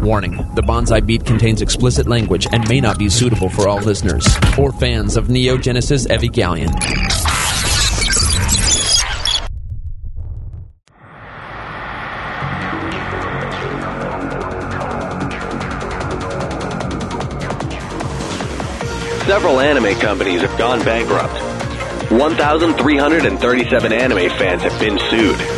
Warning the Bonsai Beat contains explicit language and may not be suitable for all listeners or fans of Neon Genesis Evangelion. Several anime companies have gone bankrupt. 1,337 anime fans have been sued.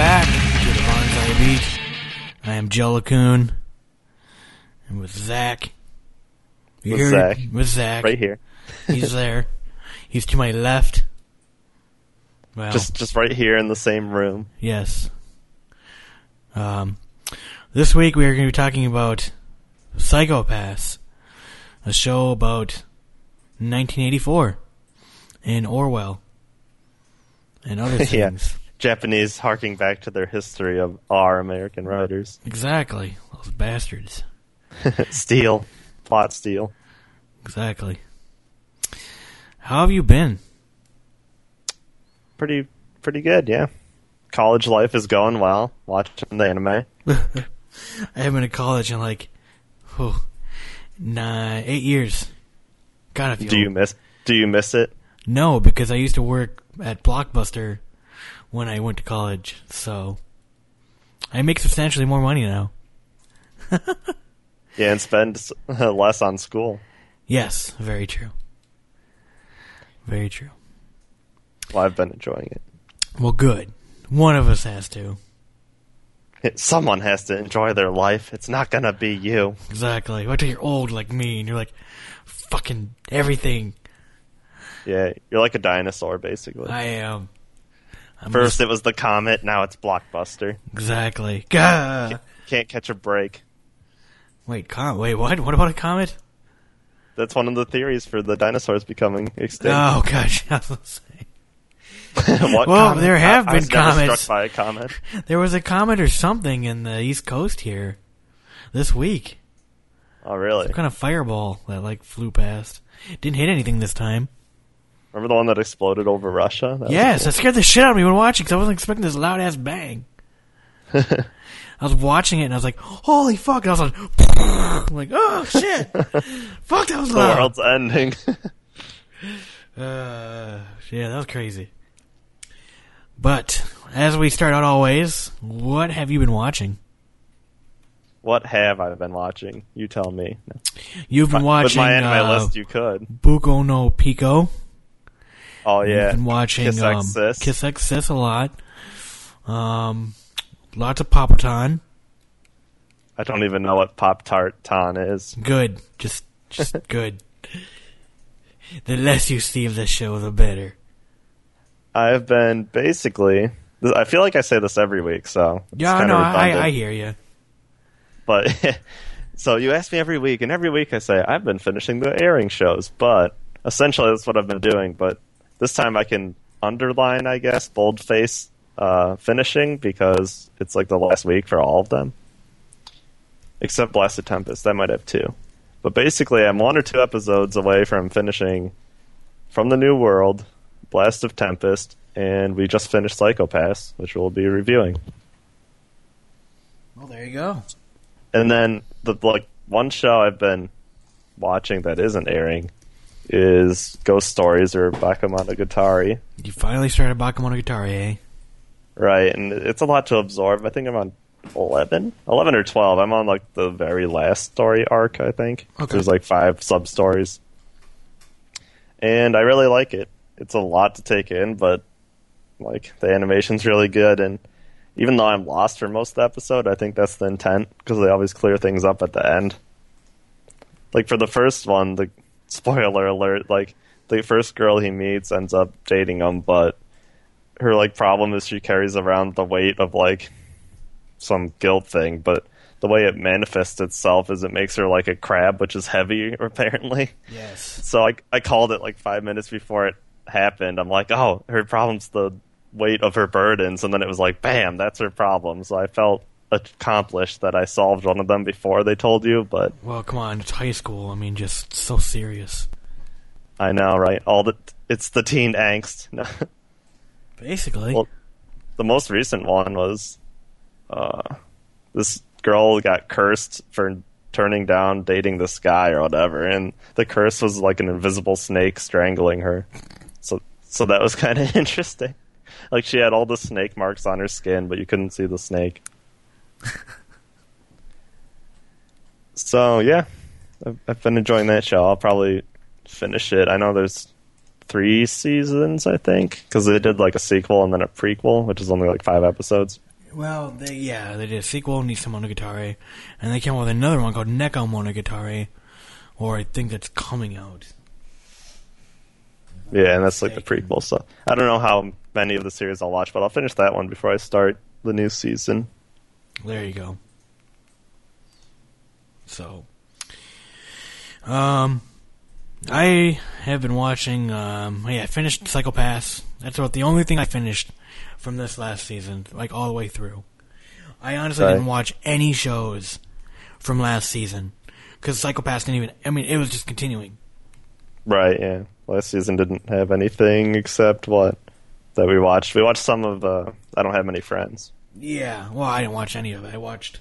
Back to the Bonsai Beat. I am Jello-kun. And with Zach. With hear Zach. With Zach. right here. He's there. He's to my left. Well, Just just right here in the same room. yes. Um, this week we are going to be talking about Psycho Pass, a show about 1984 and Orwell and other Yeah. Japanese harking back to their history of our American writers. Exactly. Those bastards. Steal. Plot steal. Exactly. How have you been? Pretty pretty good, yeah. College life is going well. Watching the anime. I haven't been to college in like, oh, nine, eight years. God, I feel Do you miss do you miss it? no because I used to work at Blockbuster when I went to college, so I make substantially more money now. Yeah, and spend less on school. Yes, very true. Very true. Well, I've been enjoying it. Well, good. One of us has to. Someone has to enjoy their life. It's not gonna be you. Exactly. Wait till you're old like me and you're like, fucking everything. Yeah, you're like a dinosaur basically. I am. I'm First just- it was the comet, now it's Blockbuster. exactly. Gah! Can't catch a break. Wait, com- wait, what? What about a comet? That's one of the theories for the dinosaurs becoming extinct. Oh gosh, I was say. what Well, comet? there have I- I been never comets. Struck by a comet. There was a comet or something in the East Coast here this week. Oh, really? Some kind of fireball that like flew past. Didn't hit anything this time. Remember the one that exploded over Russia? That yes, cool. that scared the shit out of me when watching because I wasn't expecting this loud ass bang. I was watching it and I was like, "Holy fuck!" And I was like, I'm like, "Oh shit! fuck, that was the world's ending. Uh, yeah, that was crazy. But as we start out always, what have you been watching? what have I been watching? You tell me. You've been With watching my anime uh, list, you could. Boku no Pico. Oh yeah. You've been watching Kiss um, X Sis. Kiss a lot. Um, lots of Papaton. I don't even know what Pop Tart Ton is. Good, just just good. The less you see of the show, the better. I've been basically. I feel like I say this every week, so it's Yeah, no, I. I hear you. But so you ask me every week, and every week I say I've been finishing the airing shows. But essentially, that's what I've been doing. But this time I can underline, I guess, boldface uh, finishing because it's like the last week for all of them, except Blast of Tempest. That might have two. But basically, I'm one or two episodes away from finishing from the New World, Blast of Tempest, and we just finished Psycho Pass, which we'll be reviewing. Well, there you go. And then the like one show I've been watching that isn't airing is Ghost Stories or Bakemonogatari. You finally started Bakemonogatari, eh? Right, and it's a lot to absorb. I think I'm on 11? 11 or 12. I'm on like the very last story arc, I think. Okay. There's like five sub stories. And I really like it. It's a lot to take in, but like the animation's really good and even though I'm lost for most of the episode, I think that's the intent because they always clear things up at the end. Like for the first one, the spoiler alert, like the first girl he meets ends up dating him, but her like problem is she carries around the weight of like some guilt thing, but the way it manifests itself is it makes her like a crab, which is heavy apparently. Yes. So I I called it like five minutes before it happened. I'm like, oh, her problem's the weight of her burdens, and then it was like, bam, that's her problem. So I felt accomplished that I solved one of them before they told you, but Well, come on, it's high school. I mean, just so serious. I know, right? All the it's the teen angst. Basically. Well, the most recent one was uh, this girl got cursed for turning down dating this guy or whatever, and the curse was like an invisible snake strangling her. So, so that was kind of interesting. Like she had all the snake marks on her skin, but you couldn't see the snake. so yeah, I've, I've been enjoying that show. I'll probably finish it. I know there's three seasons, I think, because they did like a sequel and then a prequel, which is only like five episodes. Well, they, yeah, they did a sequel, Nise Monogatari, and they came out with another one called Neko Monogatari, or I think that's coming out. Yeah, and that's like the prequel. So I don't know how many of the series I'll watch, but I'll finish that one before I start the new season. There you go. So, um, I have been watching. Um, yeah, I finished Psycho Pass. That's about the only thing I finished from this last season, like all the way through. I honestly Right. didn't watch any shows from last season because Psycho Pass didn't even. I mean, it was just continuing. Right, yeah. Last season didn't have anything except what that we watched. We watched some of uh I don't have many friends. Yeah, well, I didn't watch any of it. I watched.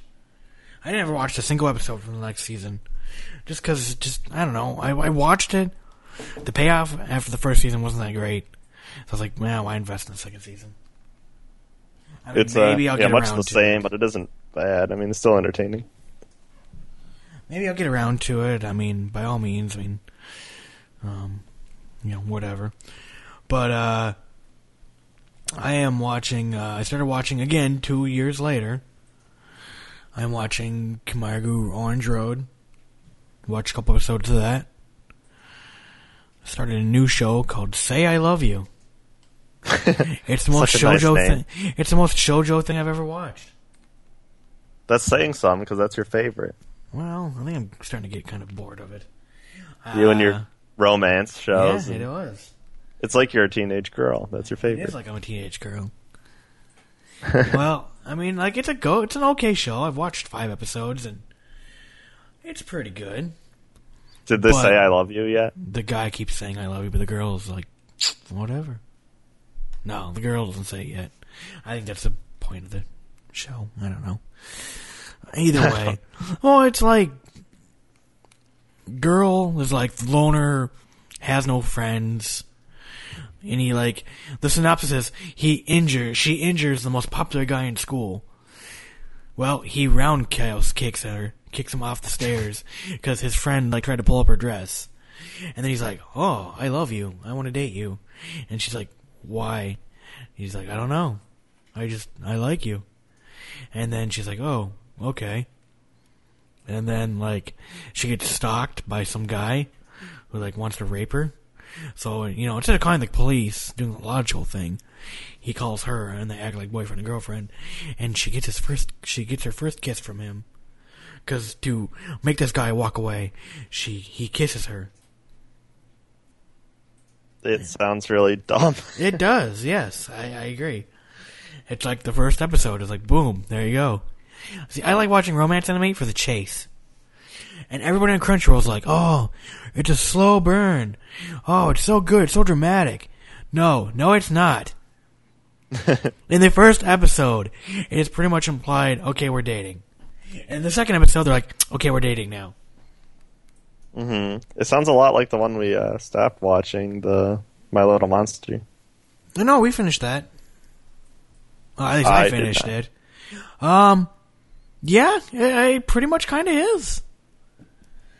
I never watched a single episode from the next season, just because. Just I don't know. I, I watched it. The payoff after the first season wasn't that great, so I was like, man, why invest in the second season? I mean, It's uh, maybe I'll yeah, get much the same, It. but it isn't bad. I mean, it's still entertaining. Maybe I'll get around to it. I mean, by all means. I mean, um, you know, whatever. But uh, I am watching. Uh, I started watching again two years later. I'm watching Kimagure Orange Road. Watched a couple episodes of that. Started a new show called Say I Love You. it's the most a nice shojo thing. It's the most shojo thing I've ever watched. That's saying something because that's your favorite. Well, I think I'm starting to get kind of bored of it. You and Uh, your romance shows. Yeah, and it was. It's like you're a teenage girl. That's your favorite. It's like I'm a teenage girl. well, I mean, like it's a go. It's an okay show. I've watched five episodes and it's pretty good. Did they but- say I love you yet? The guy keeps saying "I love you," but the girl is like, whatever. No, the girl doesn't say it yet. I think that's the point of the show. I don't know. Either way, well, it's like girl is like loner, has no friends, and he like the synopsis is he injures she injures the most popular guy in school. Well, he round chaos kicks her, kicks him off the stairs because his friend like tried to pull up her dress, and then he's like, "Oh, I love you. I want to date you," and she's like, "Why?" He's like, "I don't know. I just I like you," and then she's like, "Oh, okay." And then like she gets stalked by some guy who like wants to rape her. So you know, instead of calling the police, doing the logical thing, he calls her, and they act like boyfriend and girlfriend. And she gets his first, she gets her first kiss from him, because to make this guy walk away, she he kisses her. It sounds really dumb. It does, yes, I, I agree. It's like the first episode is like boom, there you go. See, I like watching romance anime for the chase. And everybody on Crunchyroll's like, oh, it's a slow burn. Oh, it's so good, it's so dramatic. No, no, it's not. In the first episode, it is pretty much implied, okay, we're dating. In the second episode, they're like, okay, we're dating now. hmm It sounds a lot like the one we uh, stopped watching, the My Little Monster. No, no, we finished that. Well, at least I, I finished it. Um, yeah, it, it pretty much kind of is.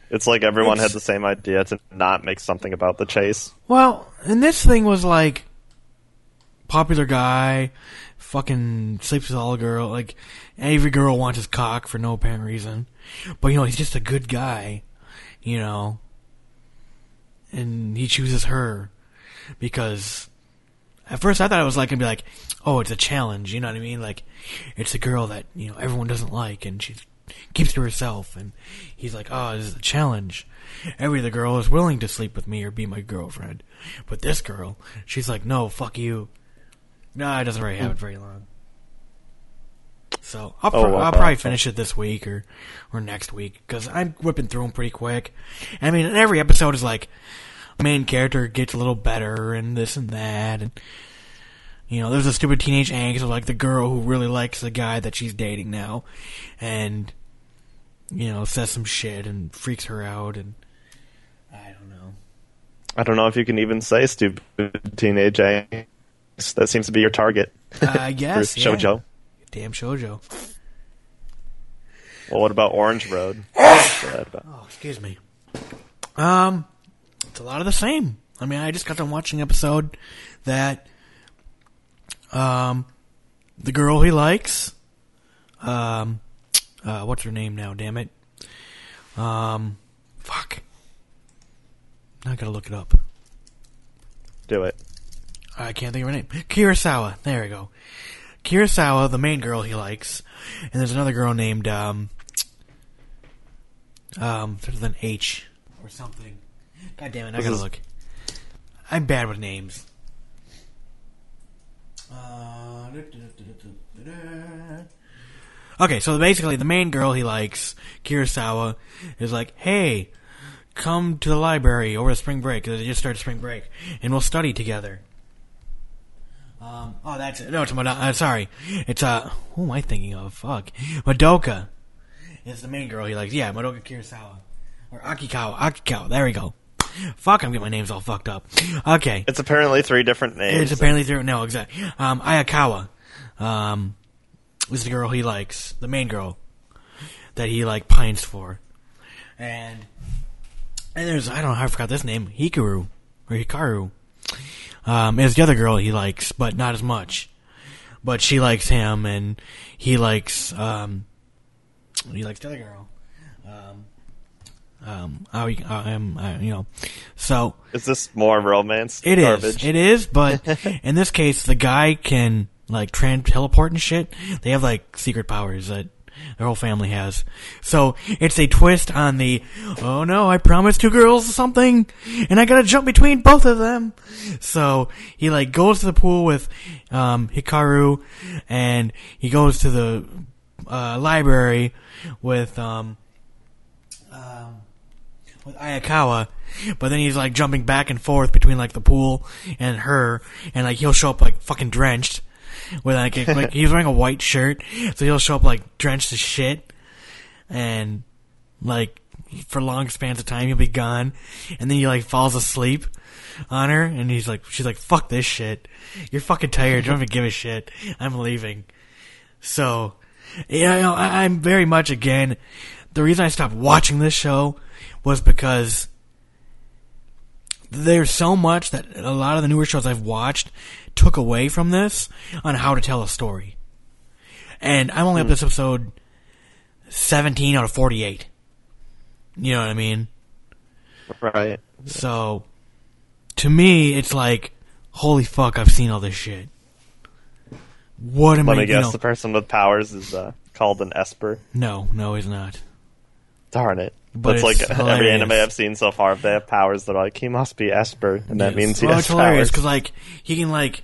It's like everyone It's- had the same idea to not make something about the chase. Well, and this thing was like popular guy, fucking sleeps with all the girl. Like every girl wants his cock for no apparent reason, but you know he's just a good guy, you know. and he chooses her because at first I thought it was like gonna be like, oh, it's a challenge. You know what I mean? Like it's a girl that you know everyone doesn't like, and she keeps to herself. And he's like, oh, this is a challenge. Every other girl is willing to sleep with me or be my girlfriend, but this girl, she's like, no, fuck you. No, it doesn't really have it very long. So I'll, Oh, wow. I'll probably finish it this week or or next week because I'm whipping through them pretty quick. I mean, every episode is like main character gets a little better and this and that and you know there's a stupid teenage angst of like the girl who really likes the guy that she's dating now and you know says some shit and freaks her out and I don't know. I don't know if you can even say stupid teenage angst. That seems to be your target. I guess For yeah. shoujo. Damn shoujo. Well, what about Orange Road? About? Oh, excuse me. Um, it's a lot of the same. I mean, I just got done watching an episode that, um, the girl he likes, um, uh, what's her name now? Damn it. Um, fuck. I gotta look it up. Do it. I can't think of her name. Kurosawa. There we go. Kurosawa, the main girl he likes, and there's another girl named um um there's an H or something. God damn it! I gotta is- look. I'm bad with names. Uh, Okay, so basically, the main girl he likes, Kurosawa, is like, "Hey, come to the library over the spring break. 'cause They just started spring break, and we'll study together." Um, oh, that's it. No, it's Madoka. Uh, sorry, it's uh, who am I thinking of? Fuck, Madoka is the main girl he likes. Yeah, Madoka Kurosawa or Akikawa. Akikawa. There we go. Fuck, I'm getting my names all fucked up. Okay, It's apparently three different names. it's apparently three. No, exactly. Um, Ayakawa, um, is the girl he likes, the main girl that he like pines for, and and there's I don't know I forgot this name Hikaru or Hikaru. Um, is the other girl he likes, but not as much. But she likes him, and he likes um, he likes the other girl. Um, um, I, I, um, I, you know, so Is this more romance? it is. garbage? It is, but in this case, the guy can like trans teleport and shit. They have like secret powers that their whole family has. So it's a twist on the oh no, I promised two girls something, and I gotta jump between both of them. So he like goes to the pool with um, Hikaru, and he goes to the uh, library with um, um, with Ayakawa, but then he's like jumping back and forth between like the pool and her, and like he'll show up like fucking drenched with like a, like he's wearing a white shirt, so he'll show up like drenched as shit, and like for long spans of time he'll be gone, and then he like falls asleep on her, and he's like she's like fuck this shit, you're fucking tired, don't even give a shit, I'm leaving. So, yeah, you know, I, I'm very much again. The reason I stopped watching this show was because there's so much that a lot of the newer shows I've watched took away from this on how to tell a story. And I'm only up to this episode 17 out of 48. You know what I mean? Right. So, to me, it's like, holy fuck, I've seen all this shit. What am Let I? me you guess. know- The person with powers is uh, called an Esper. no, no, he's not. Darn it. But That's like it's every anime I've seen so far. If they have powers, they're like, he must be Esper, and that Yes. means he well, has it's hilarious powers. because like he can like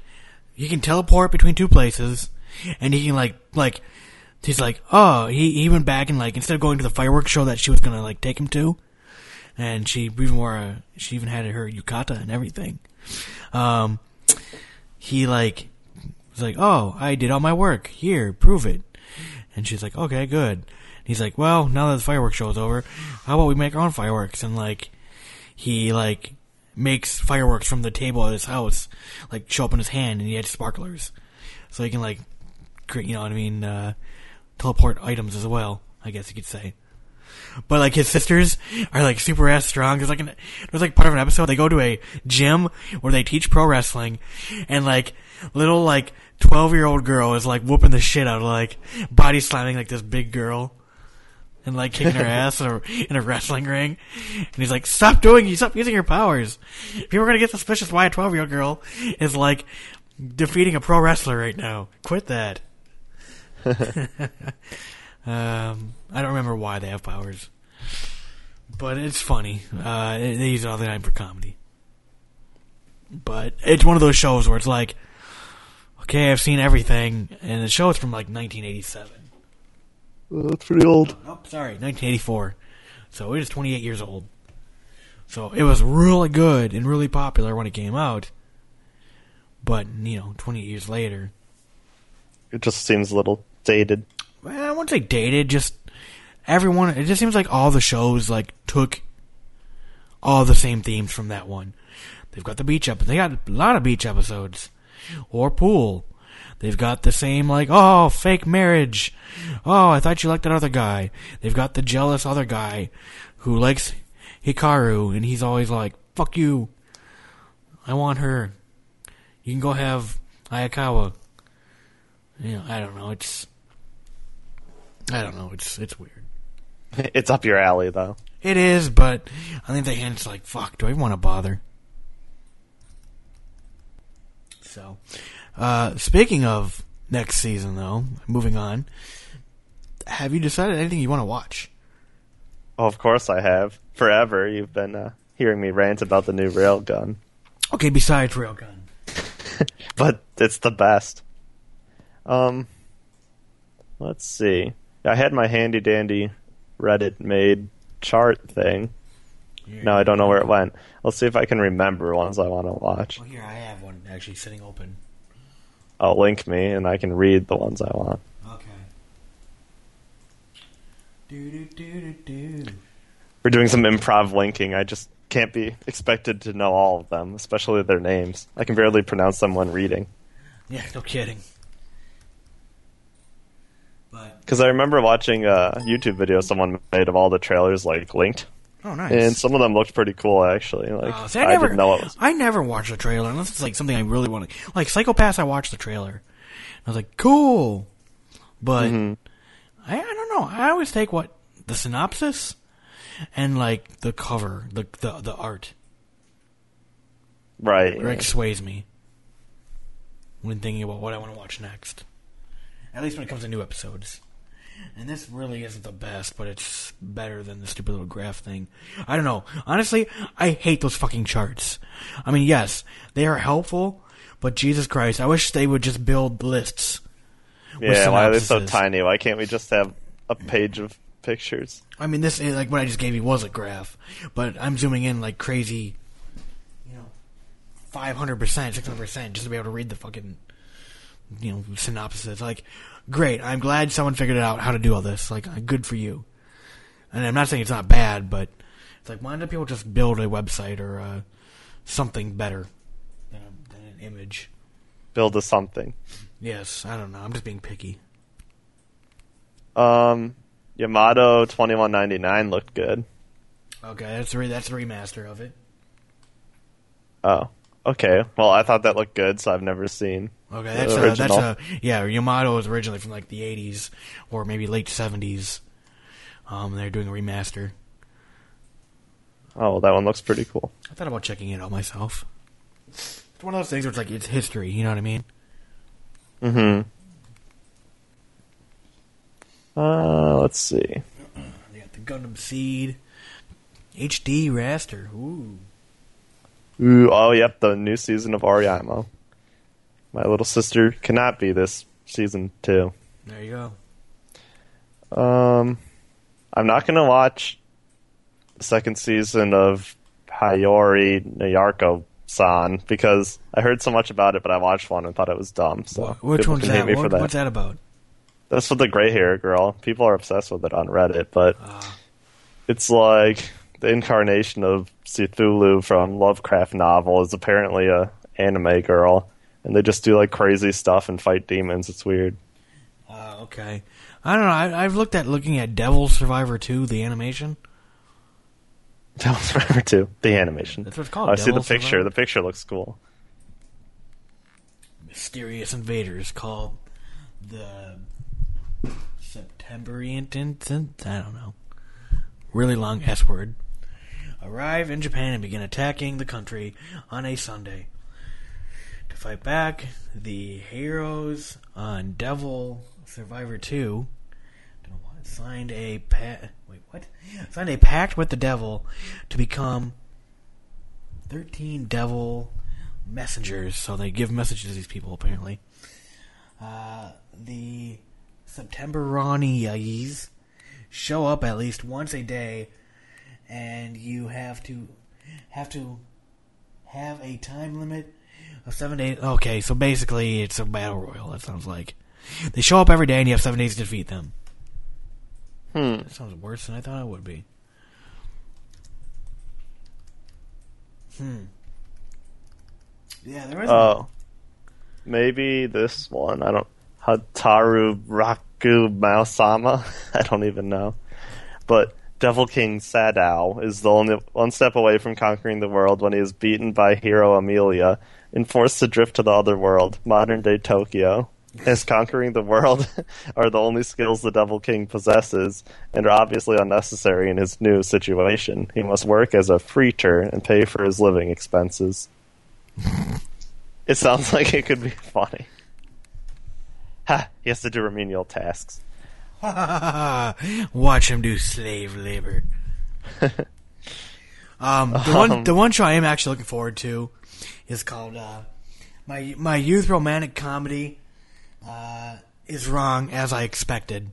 he can teleport between two places, and he can like like he's like oh he he went back and like instead of going to the fireworks show that she was gonna like take him to, and she even wore a she even had her yukata and everything. Um, he like was like oh I did all my work here prove it, and she's like okay good. He's like well now that the fireworks show is over, how about we make our own fireworks and like he like makes fireworks from the table at his house, like show up in his hand, and he had sparklers, so he can like, create, you know what I mean, uh, teleport items as well. I guess you could say. But like his sisters are like super ass strong. There's like an, there's like part of an episode they go to a gym where they teach pro wrestling, and like little like twelve year old girl is like whooping the shit out of like body slamming like this big girl, and like kicking her ass in a, in a wrestling ring. And he's like, "Stop doing you stop using your powers. People are gonna get suspicious why a twelve year old girl is like defeating a pro wrestler right now. Quit that." um, I don't remember why they have powers, but it's funny. Uh, they use it all the time for comedy. But it's one of those shows where it's like, okay, I've seen everything, and the show is from like 1987. That's pretty old. Oh, sorry, 1984. So it is 28 years old. So it was really good and really popular when it came out. But, you know, 28 years later. It just seems a little dated. Well, I wouldn't say dated, just everyone. It just seems like all the shows, like, took all the same themes from that one. They've got the beach episode. They got a lot of beach episodes. Or pool. They've got the same, like, oh, fake marriage. Oh, I thought you liked that other guy. They've got the jealous other guy who likes Hikaru, and he's always like, fuck you. I want her. You can go have Ayakawa. You know, I don't know. It's. I don't know. It's it's weird. It's up your alley, though. It is, but I think the end's like, fuck, do I even want to bother? So, uh, speaking of next season, though, moving on, have you decided anything you want to watch? Oh, of course I have. Forever, you've been uh, hearing me rant about the new railgun. Okay, besides Railgun. but it's the best. Um, let's see. I had my handy dandy Reddit made chart thing. No, I don't know where it went. Let's see if I can remember ones I want to watch. Well, here I have one actually sitting open. I'll link me and I can read the ones I want. Okay. Do do do do do. We're doing some improv linking. I just can't be expected to know all of them, especially their names. I can barely pronounce them when reading. Yeah, no kidding. But Because I remember watching a YouTube video someone made of all the trailers like linked, oh, nice. and some of them looked pretty cool actually. Like Oh, see, I, I, never, didn't know it was. I never watch the trailer unless it's like something I really want to. Like Psycho Pass, I watched the trailer. I was like, cool, but Mm-hmm. I, I don't know. I always take what the synopsis and like the cover, the the, the art, Right. Rick sways me when thinking about what I want to watch next. At least when it comes to new episodes. And this really isn't the best, but it's better than the stupid little graph thing. I don't know. Honestly, I hate those fucking charts. I mean, yes, they are helpful, but Jesus Christ, I wish they would just build lists. Yeah. Why are they so tiny? Why can't we just have a page of pictures? I mean, this like what I just gave you was a graph, but I'm zooming in like crazy, you know, five hundred percent, six hundred percent, just to be able to read the fucking, you know, synopsis. Like, great. I'm glad someone figured out how to do all this. Like, uh, good for you. And I'm not saying it's not bad, but it's like, why don't people just build a website or uh, something better than, a, than an image? Build a something. Yes, I don't know. I'm just being picky. Um, Yamato twenty one ninety nine looked good. Okay, that's a re- that's a remaster of it. Oh, okay. Well, I thought that looked good, so I've never seen. Okay, that's a, that's a yeah. Yamato was originally from like the '80s or maybe late '70s. Um, they're doing a remaster. Oh, that one looks pretty cool. I thought about checking it out myself. It's one of those things where it's like it's history. You know what I mean? Mm-hmm. Uh, let's see. They got the Gundam Seed HD raster. Ooh, Ooh, oh, yep, the new season of Oreimo. My little sister cannot be this season two. there you go. Um, I'm not gonna watch the second season of Haiyore Nyaruko San because I heard so much about it, but I watched one and thought it was dumb. So Wh- Which one's that? What, that. What's that about? That's with the gray hair girl. People are obsessed with it on Reddit, but Ah. it's like the incarnation of Cthulhu from Lovecraft novel is apparently a anime girl, and they just do like crazy stuff and fight demons. It's weird. Uh, okay. I don't know. I, I've looked at looking at Devil Survivor 2, the animation. Devil Survivor 2, the animation. That's what it's called, Oh, I see the picture. Survivor. The picture looks cool. mysterious invaders called the September I don't know. Really long S word. Arrive in Japan and begin attacking the country on a Sunday. To fight back, the heroes on Devil Survivor 2 don't know what, signed a pa- wait what signed a pact with the devil to become 13 devil messengers. So they give messages to these people apparently. Uh, the September Ronnies show up at least once a day, and you have to have to have a time limit of seven days. Okay, so basically it's a battle royal. That sounds like they show up every day, and you have seven days to defeat them. Hmm. That sounds worse than I thought it would be. Hmm. Yeah, there is. Oh. Maybe this one. I don't. Hataru Raku Maosama? I don't even know. But Devil King Sadao is the only one step away from conquering the world when he is beaten by hero Amelia and forced to drift to the other world, modern day Tokyo. As conquering the world are the only skills the Devil King possesses and are obviously unnecessary in his new situation. He must work as a freeter and pay for his living expenses. it sounds like it could be funny. Ha! He has to do remedial tasks. Watch him do slave labor. um, the one the one show I am actually looking forward to is called uh, my my youth romantic comedy uh, is wrong as I expected.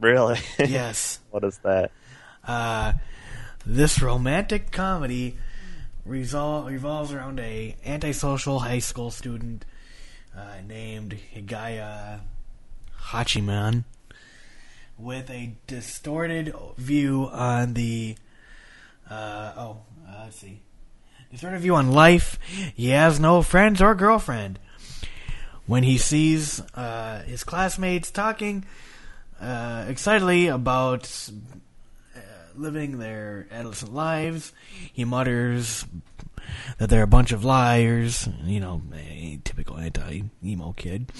Really? Yes, what is that? uh, this romantic comedy resol- revolves around a antisocial high school student uh, named Higaya Hachiman with a distorted view on the uh, oh uh, let's see distorted view on life. He has no friends or girlfriend. When he sees uh, his classmates talking uh, excitedly about uh, living their adolescent lives, he mutters that they're a bunch of liars. You know, a typical anti-emo kid.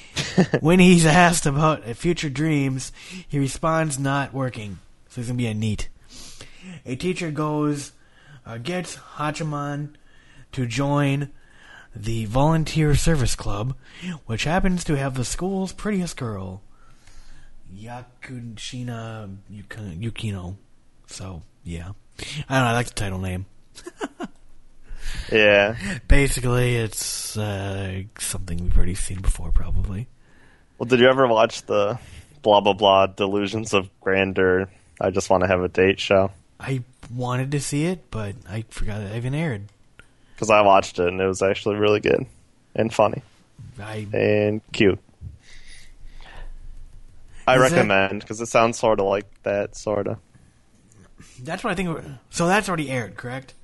when he's asked about future dreams, he responds not working. So he's gonna be a NEET. A teacher goes, uh, gets Hachiman to join the volunteer service club, which happens to have the school's prettiest girl, Yakushina Yuki- Yukino. So yeah, I don't know. I like the title name. Yeah. Basically, it's uh, something we've already seen before, probably. Well, did you ever watch the blah blah blah delusions of grandeur? I just want to have a date show I wanted to see it, but I forgot it even aired. because I watched it and it was actually really good and funny I and cute. I recommend because it sounds sort of like that, sort of. that's what I think. So that's already aired, correct?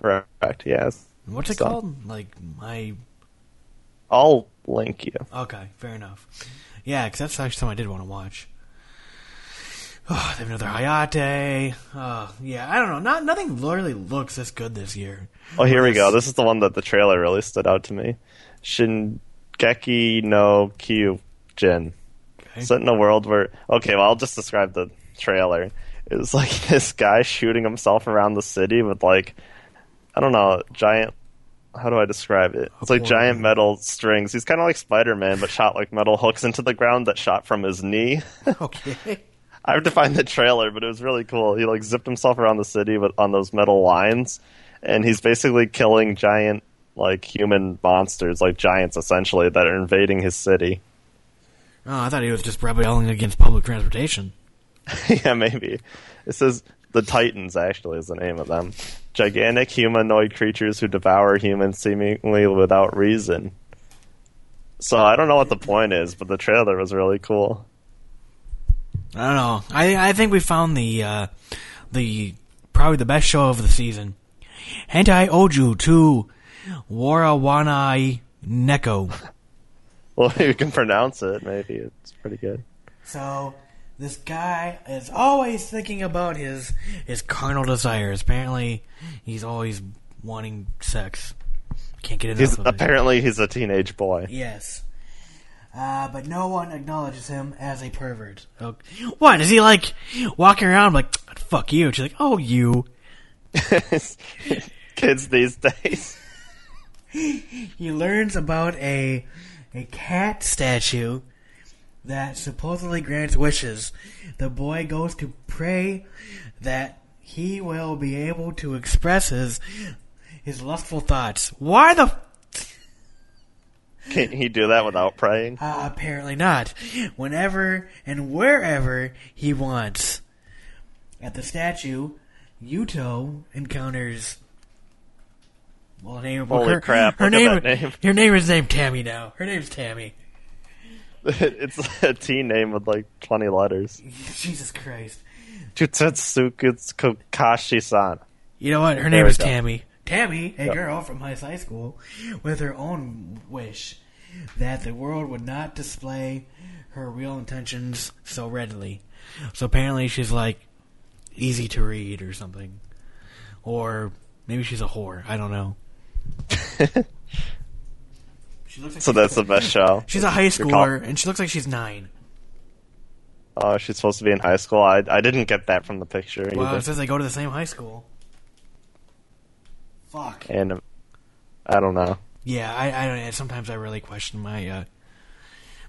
Correct. Yes. What's it So- called? Like my I'll link you. okay, fair enough. Yeah, because that's actually something I did want to watch. Oh, they have another Hayate. Oh, yeah, I don't know. Not nothing really looks this good this year. Oh, here we go. This is the one that the trailer really stood out to me. Shingeki no Kyojin. Okay. Set in a world where okay, well I'll just describe the trailer. It was like this guy shooting himself around the city with like I don't know, giant how do I describe it? It's like giant metal strings. He's kind of like Spider Man, but shot like metal hooks into the ground that shot from his knee. okay. I have to find the trailer, but it was really cool. He like zipped himself around the city with on those metal lines, and he's basically killing giant like human monsters, like giants essentially, that are invading his city. Oh, I thought he was just rebelling against public transportation. yeah, maybe. It says the Titans actually is the name of them. Gigantic humanoid creatures who devour humans seemingly without reason. So I don't know what the point is, but the trailer was really cool. I don't know. I I think we found the uh, the probably the best show of the season. Hentai Ouji to Warawanai Neko. Well, if you can pronounce it, maybe it's pretty good. So this guy is always thinking about his his carnal desires. Apparently, he's always wanting sex. Can't get enough He's of it. apparently he's a teenage boy. Yes. Uh, but no one acknowledges him as a pervert. Oh, what is he like walking around like fuck you? She's like, oh you. Kids these days. He learns about a a cat statue that supposedly grants wishes. The boy goes to pray that he will be able to express his his lustful thoughts. Why the Can he do that without praying? Uh, apparently not. Whenever and wherever he wants. At the statue, Yuto encounters. Well, her name Holy her, crap, Her name, name. Her name is named Tammy now. Her name's Tammy. it's a teen name with like 20 letters. Jesus Christ. Jutsuku Kakashi-san. You know what? Her name is. Tammy. Tammy, a Yep. girl from high high school, with her own wish that the world would not display her real intentions so readily. So apparently she's like easy to read or something. Or maybe she's a whore. I don't know. She looks like So she's- that's the best show. She's a high You're schooler, call- and she looks like she's nine. Oh, she's supposed to be in high school. I I didn't get that from the picture Well, either. it says they go to the same high school. Fuck. And um, I don't know. Yeah, I, I don't. Sometimes I really question my uh,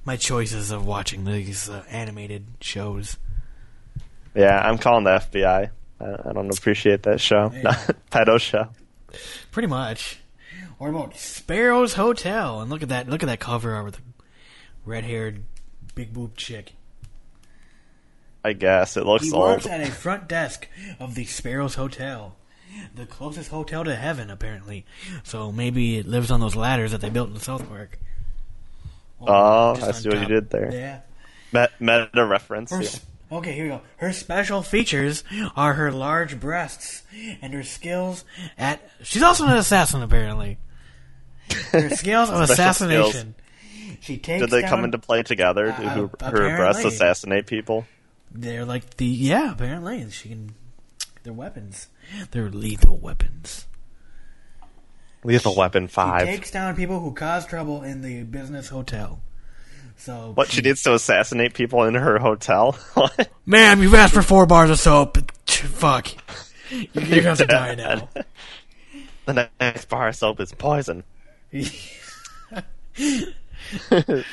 my choices of watching these uh, animated shows. Yeah, I'm calling the FBI. I, I don't appreciate that show. Yeah. Pedo show. Pretty much. Or about Sparrow's Hotel, and look at that! Look at that cover art with the red-haired, big boob chick. I guess it looks He old. works at a front desk of the Sparrow's Hotel, the closest hotel to heaven, apparently. So maybe it lives on those ladders that they built in South Park. Oh, I see what you did there. Yeah. Met, meta reference. Her, yeah. okay, here we go. Her special features are her large breasts and her skills at. She's also an assassin, apparently. Her skills of assassination. She takes. Did they down, come into play together? Uh, Do her, her breasts assassinate people? They're like the yeah. Apparently, she can. They're weapons. They're lethal weapons. Lethal Weapon She 5. takes down people who cause trouble in the business hotel. So What, she needs to assassinate people in her hotel? Ma'am, you've asked for four bars of soap. Fuck. You're gonna have to die now. the next bar of soap is poison. What,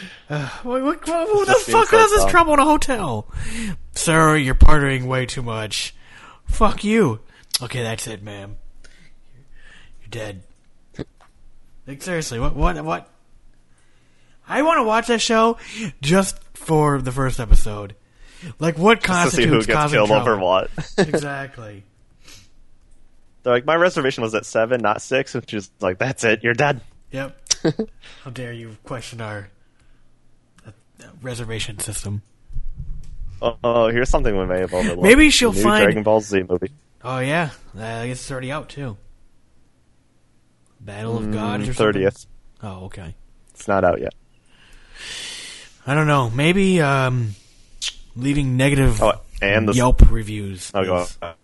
what, what, who the fuck so has this dumb. trouble in a hotel? Sir, you're partying way too much. Fuck you. Okay, that's it, ma'am. You're dead. Like seriously, what, what, what? I want to watch that show just for the first episode. Like, what To see constitutes who gets causing killed trouble? over what. exactly. They're like, my reservation was at 7, not 6. And she's like, that's it, you're dead. Yep. How dare you question our uh, reservation system? Oh, here's something we may have overlooked. Maybe she'll new find- Dragon Ball Z movie. Oh yeah, uh, I guess it's already out too. Battle of Gods or Mm. 30th. Oh okay. It's not out yet. I don't know. Maybe um, leaving negative Oh, and the Yelp reviews. Oh, go on.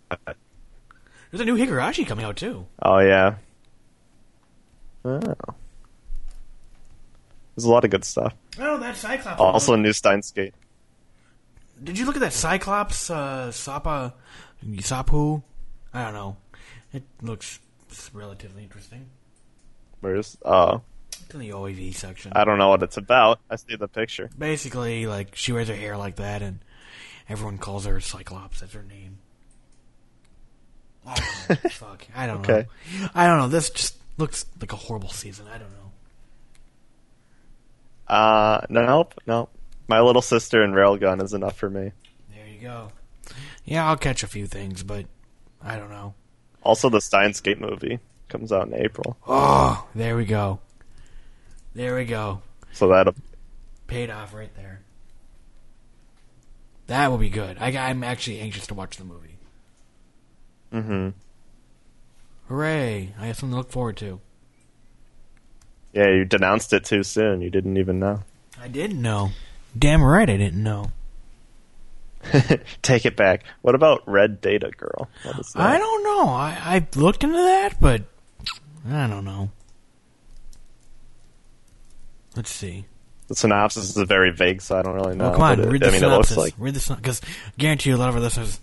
There's a new Higurashi coming out too. Oh yeah. Oh. There's a lot of good stuff. Oh, that Cyclops. Also, new Steins Gate. Did you look at that Cyclops uh, Sapa Sapu? I don't know. It looks relatively interesting. Where's uh It's in the OAV section. I don't know what it's about. I see the picture. Basically, like she wears her hair like that, and everyone calls her Cyclops. That's her name. I know. Fuck. I don't Okay. know. I don't know. This just looks like a horrible season. I don't know. Uh nope, nope. My little sister and Railgun is enough for me. There you go. Yeah, I'll catch a few things, but I don't know. Also the Steins Gate movie comes out in April. Oh, there we go. There we go. So that'll Paid off right there. That will be good. I, I'm actually anxious to watch the movie. Mm hmm Hooray! I have something to look forward to. Yeah, you denounced it too soon. You didn't even know. I didn't know. Damn right I didn't know. Take it back. What about Red Data Girl? What is that? I don't know. I, I looked into that, but I don't know. Let's see. The synopsis is very vague, so I don't really oh, know. Well, come on, it- read the I mean, synopsis. it looks like Read the synopsis, because guarantee you a lot of our listeners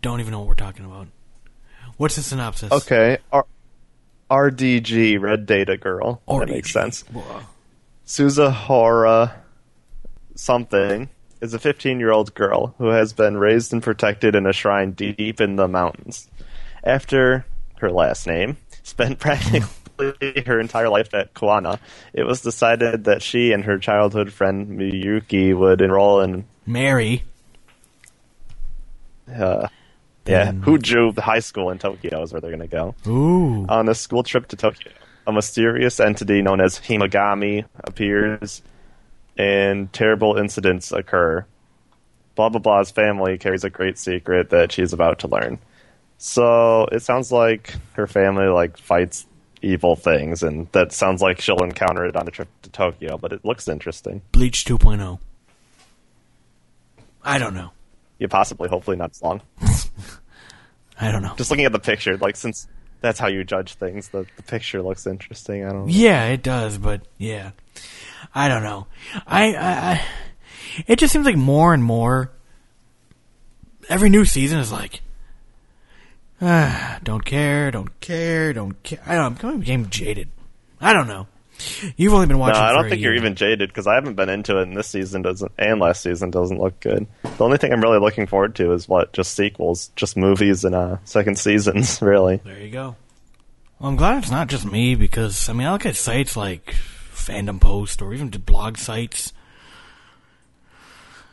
don't even know what we're talking about. What's the synopsis? okay. R- RDG, Red Data Girl. Or that makes sense. Whoa. Suzahara something is a 15 year old girl who has been raised and protected in a shrine deep in the mountains. After her last name spent practically her entire life at Kuana, it was decided that she and her childhood friend Miyuki would enroll in Mary. uh, yeah, Huju High School in Tokyo is where they're going to go. Ooh. On a school trip to Tokyo, a mysterious entity known as Himegami appears, and terrible incidents occur. Blah blah blah's family carries a great secret that she's about to learn. So it sounds like her family like fights evil things, and that sounds like she'll encounter it on a trip to Tokyo. But it looks interesting. Bleach 2.0. I don't know. Yeah, possibly, hopefully not as long. I don't know. Just looking at the picture, like since that's how you judge things, the, the picture looks interesting. I don't. know. Yeah, it does, but yeah, I don't know. I, I, I it just seems like more and more. Every new season is like, ah, don't care, don't care, don't care. I don't. I'm became jaded. I don't know. You've only been watching. No. I don't think you're even jaded because I haven't been into it, and this season doesn't, and last season doesn't look good. The only thing I'm really looking forward to is what just sequels, just movies and uh, second seasons. Really, There you go. Well, I'm glad it's not just me because I mean I look at sites like Fandom Post or even blog sites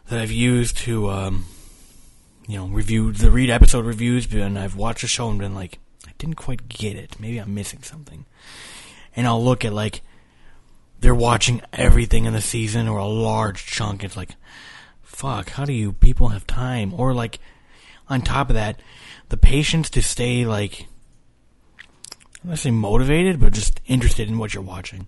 that I've used to, um, you know, review the read episode reviews, and I've watched the show and been like, I didn't quite get it. Maybe I'm missing something. And I'll look at like they're watching everything in the season or a large chunk. It's like, fuck, how do you people have time? Or like, on top of that, the patience to stay like, not say motivated, but just interested in what you're watching.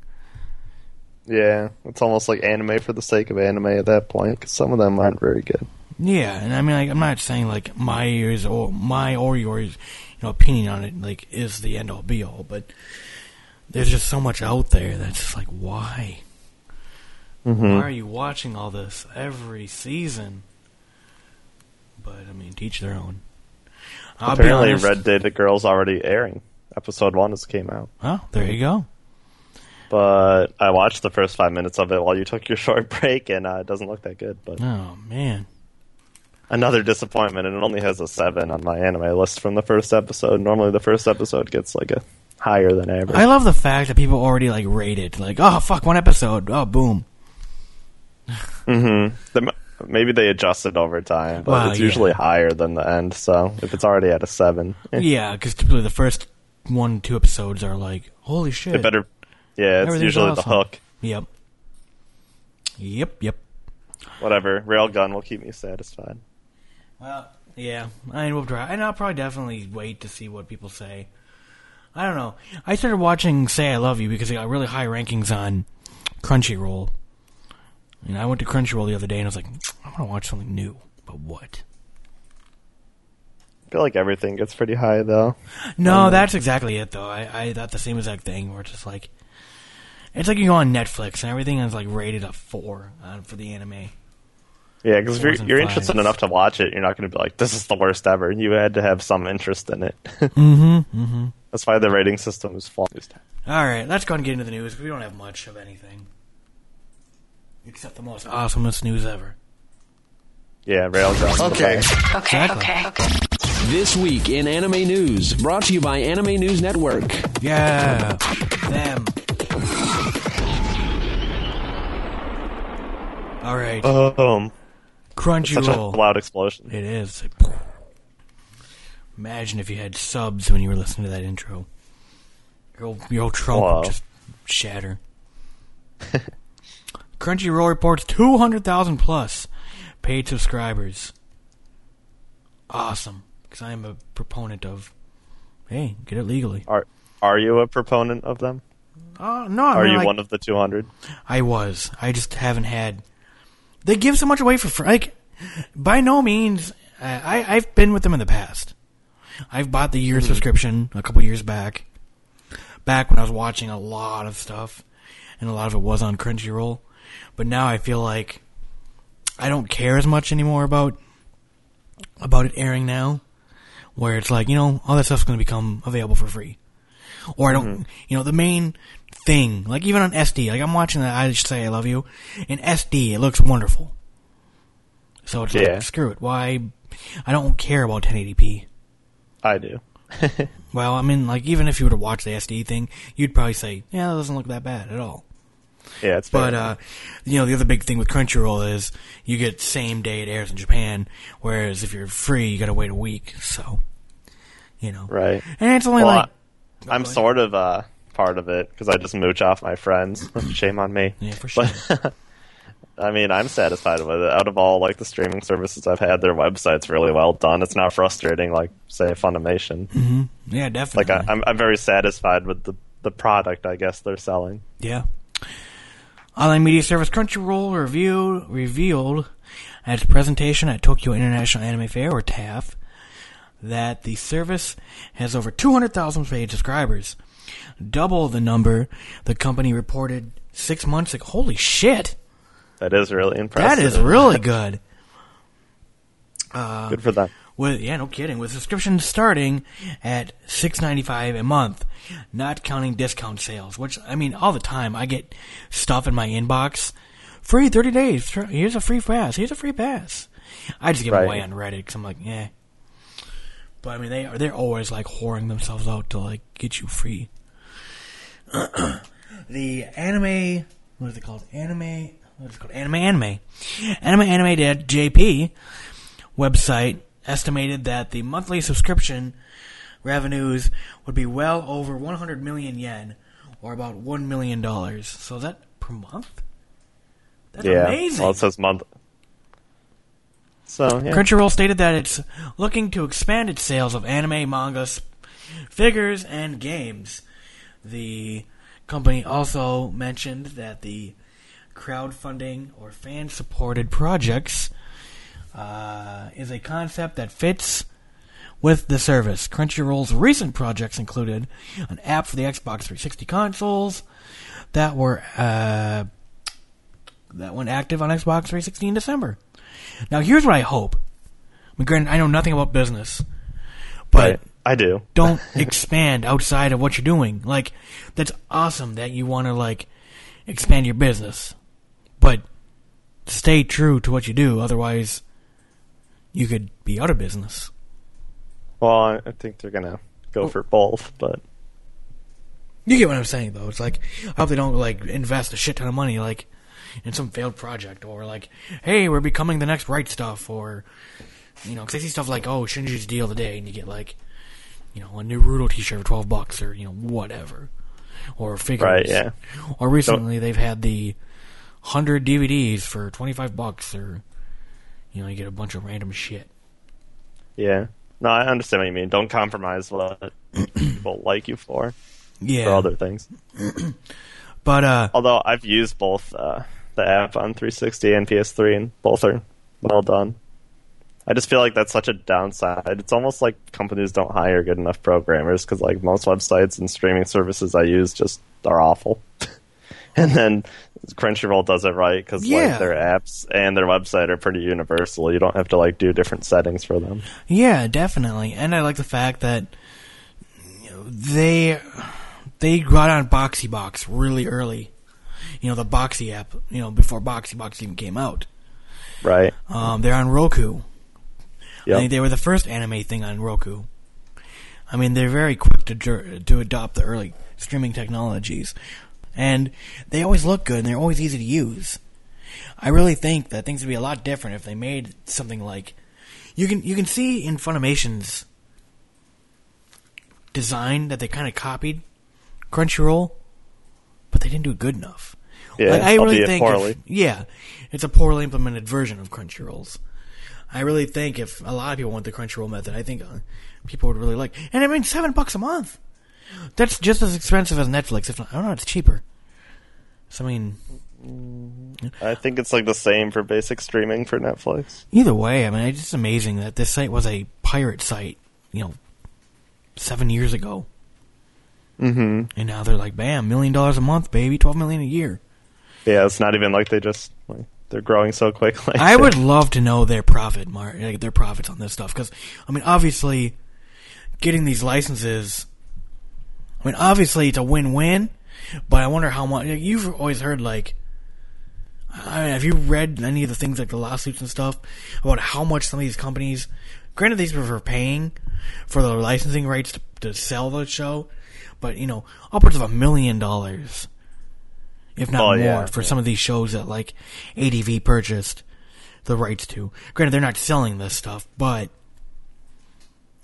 yeah, it's almost like anime for the sake of anime at that point. Because some of them aren't very good. Yeah, and I mean, like, I'm not saying like my ears or my or yours, you know, opinion on it like is the end all be all, but there's just so much out there that's just like, why? Mm-hmm. Why are you watching all this every season? But I mean, teach their own. I'll Apparently. Red Data Girl's already airing. Episode one just came out, Oh, there you go. but I watched the first five minutes of it while you took your short break, and uh, it doesn't look that good. But Oh man. another disappointment, and it only has a seven on my anime list from the first episode. Normally, the first episode gets like a higher than average. I love the fact that people already like rated. Like, oh fuck, one episode. Oh boom. Mm-hmm. The, maybe they adjust it over time, but Well, it's yeah. usually higher than the end. So if it's already at a seven, eh, Yeah, because typically the first one, two episodes are like, holy shit. it better. Yeah, it's usually awesome. the hook. Yep. Yep, yep. Whatever, railgun will keep me satisfied. Well, yeah, I mean, we'll try. And I'll probably definitely wait to see what people say. I don't know. I started watching Say I Love You because it got really high rankings on Crunchyroll. And I went to Crunchyroll the other day and I was like, I want to watch something new. But what? I feel like everything gets pretty high though. No, that's exactly it, though. I, I thought the same exact thing where it's just like, it's like you go on Netflix and everything is like rated a four uh, for the anime. Yeah, because if you're, you're interested enough to watch it, you're not going to be like, "This is the worst ever." You had to have some interest in it. Mm-hmm. Mm-hmm. That's why the rating system is flawed. All right, let's go and get into the news. 'cause We don't have much of anything except the most awesomest news ever. Yeah, railgun. Okay. Okay, Exactly. okay, okay. This week in anime news, brought to you by Anime News Network. Yeah, them. All right, um, Boom! Such a Crunchyroll. loud explosion. It is. Imagine if you had subs when you were listening to that intro. Your old, your old trunk Wow. would just shatter. Crunchyroll reports 200,000 plus paid subscribers. Awesome. Because I am a proponent of, hey, get it legally. Are Are you a proponent of them? Oh, no, I Are mean, you like, one of the 200? I was. I just haven't had. They give so much away for free. Like, by no means. I, I I've been with them in the past. I've bought the year hmm. subscription a couple years back. Back when I was watching a lot of stuff, and a lot of it was on Crunchyroll. but now I feel like I don't care as much anymore about about it airing now, where it's like you know all that stuff's going to become available for free, or I don't, mm-hmm. you know, the main thing, like even on SD, like I'm watching that I just say I love you, in SD it looks wonderful. So it's Yeah. like screw it, why? I don't care about 1080p. I do. Well, I mean, like even if you were to watch the SD thing, you'd probably say, yeah, that doesn't look that bad at all. Yeah, it's But uh, you know, the other big thing with Crunchyroll is you get same day it airs in Japan, whereas if you're free, you got to wait a week. So, you know, right. and it's only Well, like I, am sort of uh, part of it because I just mooch off my friends. Shame on me. yeah, for sure. But I mean, I'm satisfied with it. Out of all like the streaming services I've had, their website's really well done. It's not frustrating like say Funimation. Mm-hmm. yeah, definitely. Like I, I'm I'm very satisfied with the the product I guess they're selling. Yeah. Online media service Crunchyroll review revealed at its presentation at Tokyo International Anime Fair, or TAF, that the service has over 200,000 paid subscribers, double the number the company reported six months ago. Holy shit! That is really impressive. That is really good. good uh, for that. With yeah, no kidding. With subscriptions starting at six ninety five a month, not counting discount sales. Which I mean, all the time I get stuff in my inbox, free thirty days. Here's a free pass. Here's a free pass. I just give Right. away on Reddit because I'm like, yeah. But I mean, they are they're always like whoring themselves out to like get you free. the anime, what is it called? Anime. What is it called? Anime, anime, anime, anime. JP website estimated that the monthly subscription revenues would be well over 100 million yen, or about one million dollars. So is that per month? That's yeah. amazing. Well, it says month. So yeah. Crunchyroll stated that it's looking to expand its sales of anime, manga, figures, and games. The company also mentioned that the crowdfunding or fan supported projects uh, is a concept that fits with the service. Crunchyroll's recent projects included an app for the Xbox 360 consoles that were uh, that went active on Xbox 360 in December. Now, here's what I hope. I mean, granted, I know nothing about business, but Right. I do. don't expand outside of what you're doing. Like, that's awesome that you want to like expand your business, but stay true to what you do. Otherwise, you could be out of business. Well, I, think they're gonna go oh. for both, but You get what I'm saying, though. It's like I hope they don't like invest a shit ton of money, like in some failed project, or like, hey, we're becoming the next right stuff, or you know, because I see stuff like, oh, Shinji's deal today, and you get like, you know, a new Rudo T-shirt for twelve bucks, or you know, whatever, or figures. Right, yeah. Or recently they've had the hundred DVDs for twenty five bucks, or you know, you get a bunch of random shit. yeah. No, I understand what you mean. Don't compromise what people like you for Yeah, for other things. but uh, Although I've used both uh, the app on 360 and PS3, and both are well done. I just feel like that's such a downside. It's almost like companies don't hire good enough programmers because like most websites and streaming services I use just are awful. and then Crunchyroll does it right because Yeah. like their apps and their website are pretty universal. You don't have to like do different settings for them. Yeah, definitely. And I like the fact that you know, they they got on Boxee Box really early. You know, the Boxee app, you know, before Boxee Box even came out. Right. Um, they're on Roku. I think they were the first anime thing on Roku. I mean, they're very quick to to adopt the early streaming technologies, and they always look good and they're always easy to use. I really think that things would be a lot different if they made something like you can you can see in Funimation's design that they kind of copied Crunchyroll, but they didn't do it good enough. Yeah, Like, I really think if- yeah, it's a poorly implemented version of Crunchyroll's. I really think if a lot of people went the Crunchyroll method, I think uh, people would really like. And I mean, seven bucks a month. That's just as expensive as Netflix. If not, I don't know, it's cheaper. So I mean, I think it's like the same for basic streaming for Netflix. either way, I mean, it's just amazing that this site was a pirate site. You know, seven years ago, Mm-hmm. and now they're like, bam, million dollars a month, baby, twelve million a year. Yeah, it's not even like they just like they're growing so quickly. I would love to know their profit Mark, like their profits on this stuff because I mean, obviously, getting these licenses. I mean, obviously, it's a win-win, but I wonder how much. Like, you've always heard like. I mean, have you read any of the things like the lawsuits and stuff about how much some of these companies? Granted, these were for paying for the licensing rights to, to sell the show, but you know, upwards of a million dollars, if not Oh, more, yeah, for yeah. some of these shows that like ADV purchased the rights to. Granted, they're not selling this stuff, but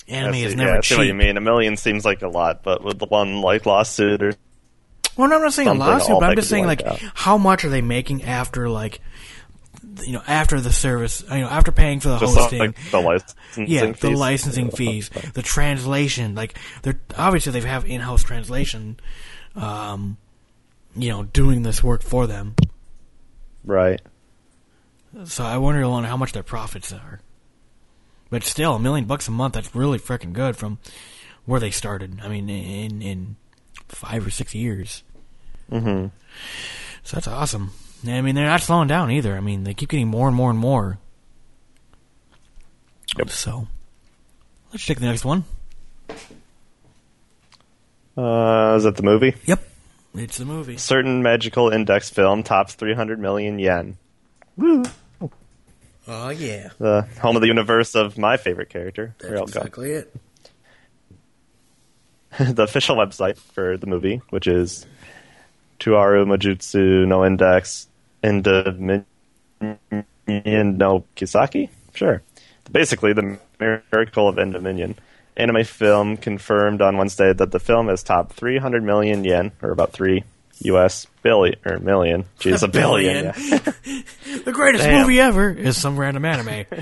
anime is never yeah, I see cheap. what you mean. A million seems like a lot, but with the one like lawsuit or Well, no, I'm not saying a lawsuit, but I'm just saying like out. how much are they making after like you know after the service you know after paying for the just hosting like the licensing yeah the fees. licensing fees the translation like they're obviously they have in-house translation um you know doing this work for them Right. so I wonder alone how much their profits are but still a million bucks a month that's really freaking good from where they started I mean in in five or six years Mm-hmm. So that's awesome. I mean, they're not slowing down either. I mean, they keep getting more and more and more. Yep. So let's take the next one. Uh, is that the movie? Yep, it's the movie. Certain magical index film tops 300 million yen. Oh yeah, The home of the universe of my favorite character, Railgun. it. the official website for the movie, which is Toaru Majutsu no Index Endymion no Kiseki? Sure. Basically, the miracle of Indominion. Anime film confirmed on Wednesday that the film has topped 300 million yen, or about 3 US billion, or million. Jeez, a billion. yeah. The greatest Damn. movie ever is some random anime.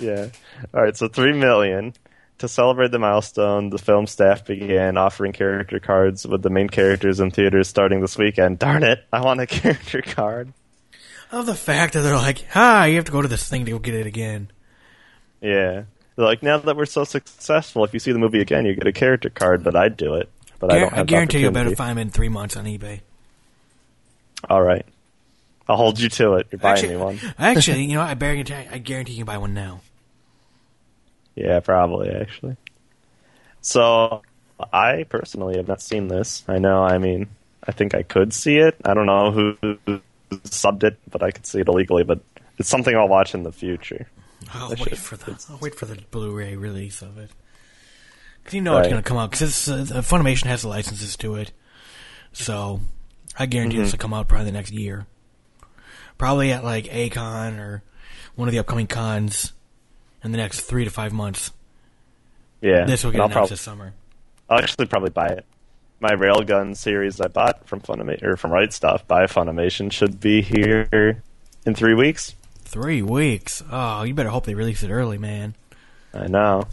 Yeah. All right. So three million. To celebrate the milestone, the film staff began offering character cards with the main characters in theaters starting this weekend. Darn it! I want a character card. Of the fact that they're like, "Ah, you have to go to this thing to go get it again." Yeah. They're like, now that we're so successful, if you see the movie again, you get a character card. But I'd do it. But I Guar- don't I have the guarantee you'll better find them in three months on eBay. All right. I'll hold you to it. You're buying Actually, me one. actually, you know. I guarantee, I guarantee you can buy one now. Yeah, probably actually. So, I personally have not seen this. I know. I mean, I think I could see it. I don't know who, who subbed it, but I could see it illegally. But it's something I'll watch in the future. I'll I wait should- for the I'll wait for the Blu-ray release of it. Cause you know it's gonna come out because uh, Funimation has the licenses to it, so I guarantee Mm-hmm. this will come out probably the next year. Probably at like A-Kon or one of the upcoming cons in the next three to five months. Yeah, This will get announced prob- this summer. I'll actually probably buy it. My Railgun series I bought from Funimation or from Right Stuff by Funimation should be here in three weeks. Three weeks. Oh, you better hope they release it early, man. I know.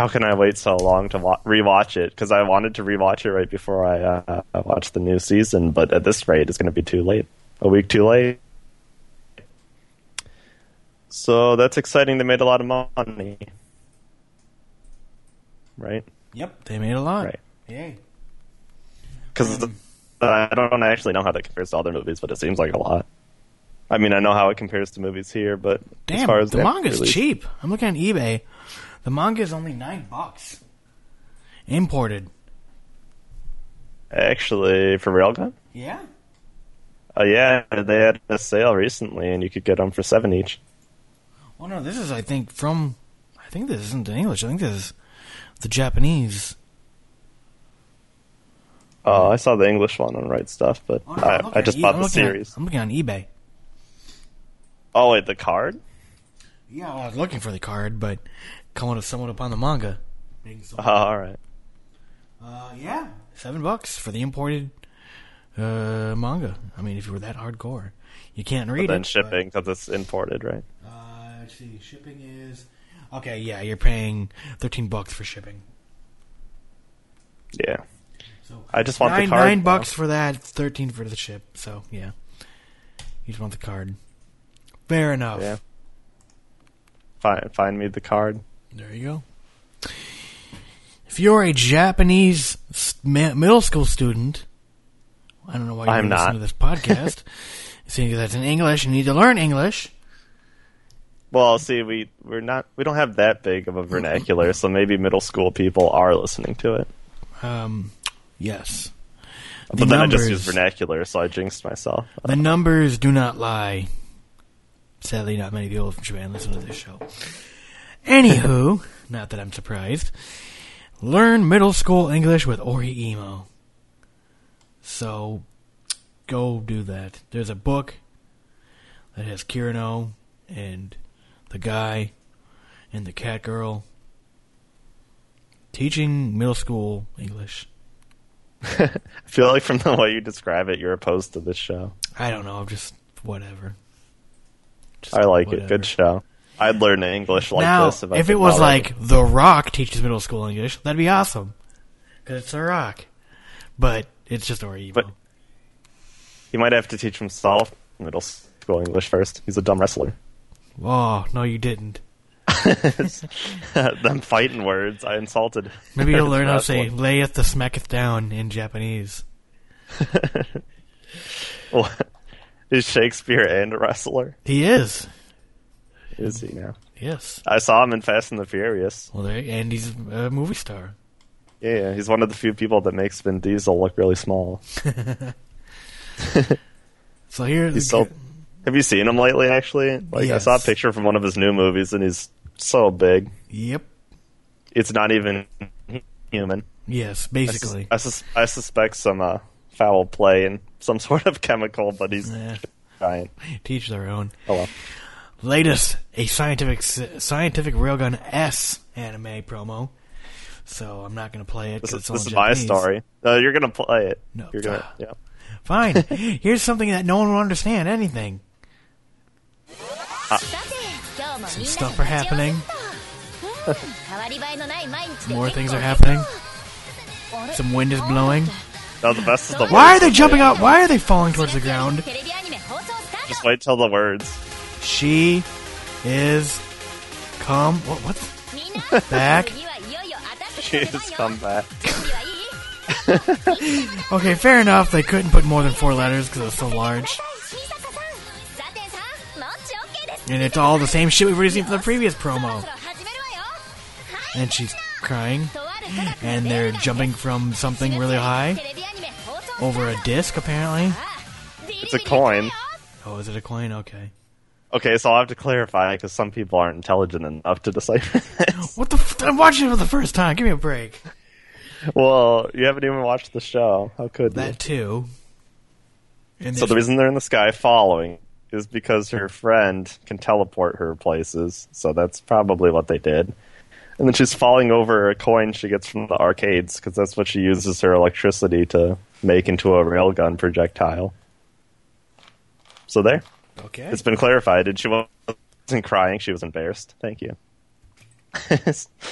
How can I wait so long to wa- rewatch it? Because I wanted to rewatch it right before I uh, watched the new season, but at this rate, it's going to be too late. A week too late. So that's exciting. They made a lot of money, right? Yep, they made a lot. Right. Yay. Because I don't actually know how that compares to other movies, but it seems like a lot. I mean, I know how it compares to movies here, but as Damn, far as the manga's release- cheap. I'm looking on eBay. The manga is only nine bucks. Imported. Actually, for Railgun, Yeah. uh, yeah, they had a sale recently, and you could get them for seven each. Well, no, this is, I think, from. I think this isn't in English. I think this is the Japanese. Oh, I saw the English one on Right Stuff, but Oh, no, I, I just e- bought I'm the looking at- series. I'm looking on eBay. Oh wait, the card? Yeah, well, I was looking for the card, but coming to someone upon the manga. Being sold. Oh, all right. Uh, yeah, seven bucks for the imported uh, manga. I mean, if you were that hardcore, you can't read But then it. shipping because it's imported, right? but- uh, let's see, shipping is okay. Yeah, you're paying thirteen bucks for shipping. Yeah. So I just want nine, the card. nine now. bucks for that, thirteen for the ship. So yeah, you just want the card. Fair enough. Yeah. Find find me the card. There you go. If you're a Japanese middle school student, I don't know why you're listening to this podcast. Seeing that it's in English, you need to learn English. Well, see, we we're not we don't have that big of a vernacular, so maybe middle school people are listening to it. Um, yes. The But then I just used vernacular, so I jinxed myself. The numbers do not lie. Sadly, not many people from Japan listen to this show. Anywho, not that I'm surprised. Learn middle school English with Oreimo. So, go do that. There's a book that has Kirino and the guy and the cat girl teaching middle school English. I feel like from the way you describe it, you're opposed to this show. I don't know, I'm just whatever. Just I like whatever. it. Good show. I'd learn English like now, this if, if it was like The Rock teaches middle school English, that'd be awesome. Because it's The Rock. But it's just Ori But- He might have to teach himself middle school English first. He's a dumb wrestler. Oh, no, you didn't. Them fighting words, I insulted. Maybe you'll learn how to say layeth the smacketh down in Japanese. Well, Is Shakespeare and a wrestler? He is. Is he now? Yes. I saw him in Fast and the Furious. Well, there, and he's a movie star. Yeah, yeah, he's one of the few people that makes Vin Diesel look really small. So here, He's so. Have you seen him lately? Actually, like I saw a picture from one of his new movies, and he's so big. Yep. It's not even human. Yes, I sus- basically. I, sus- I suspect some uh, foul play and some sort of chemical, but he's Eh, giant. teach their own. Oh well. Latest a scientific scientific railgun S anime promo. So I'm not going to play it. This 'cause is, this is my story. No, you're gonna play it. No. You're gonna. Yeah. Fine. Here's something that no one will understand. Anything. Ah. Some stuff are happening. More More things are happening. Some wind is blowing. No, the best is the. Why are they jumping out? Why are they falling towards the ground? Just wait till the words. She is come. What? What? Back. She's come back. Okay, fair enough. They couldn't put more than four letters because it was so large. And it's all the same shit we've already seen from the previous promo. And she's crying. And they're jumping from something really high over a disc, apparently. It's a coin. Oh, is it a coin? Okay. Okay, so I'll have to clarify because some people aren't intelligent enough to decipher this. What the? F- I'm watching it for the first time. Give me a break. well, you haven't even watched the show. How could you? That too. And So the reason they're in the sky following is because her friend can teleport her places. So that's probably what they did. And then she's falling over a coin she gets from the arcades because that's what she uses her electricity to make into a railgun projectile. So there, okay. it's been clarified. And she wasn't crying; she was embarrassed. Thank you.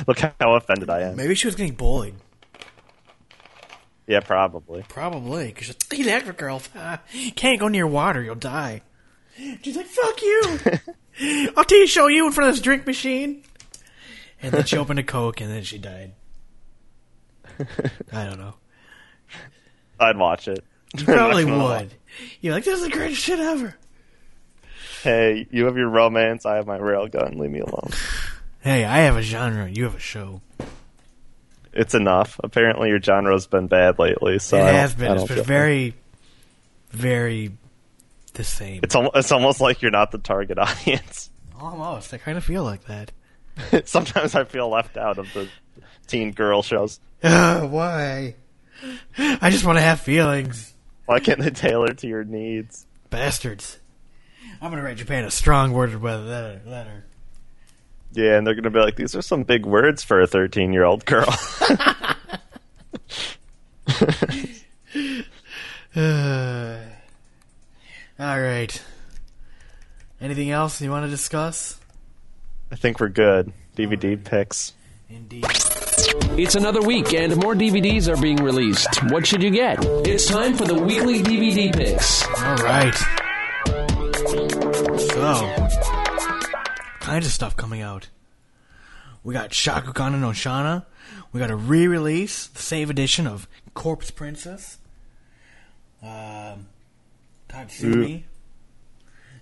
Look how offended I am. Maybe she was getting bullied. Yeah, probably. Probably, because she's electric girl. Ah, can't go near water, you'll die. She's like, "Fuck you! I'll tell you, show you in front of this drink machine." And then she opened a coke, and then she died. I don't know. I'd watch it. You probably would. You're like, "This is the greatest shit ever." Hey, you have your romance. I have my railgun. Leave me alone. Hey, I have a genre. You have a show. It's enough. Apparently, your genre's been bad lately. So it has been. It's been very, very the same. It's almost, it's almost like you're not the target audience. Almost. I kind of feel like that. Sometimes I feel left out of the teen girl shows. Ugh, why? I just want to have feelings. Why can't they tailor to your needs? Bastards. I'm gonna write Japan a strong worded letter. letter. Yeah, and they're gonna be like, these are some big words for a 13 year old girl. Uh, all right. Anything else you want to discuss? I think we're good. DVD picks. Indeed. It's another week and more DVDs are being released. What should you get? It's time for the weekly DVD picks. All right. So, kinds of stuff coming out. We got Shakugan no Shana. We got a re-release, the save edition of Corpse Princess. um, Tatsumi,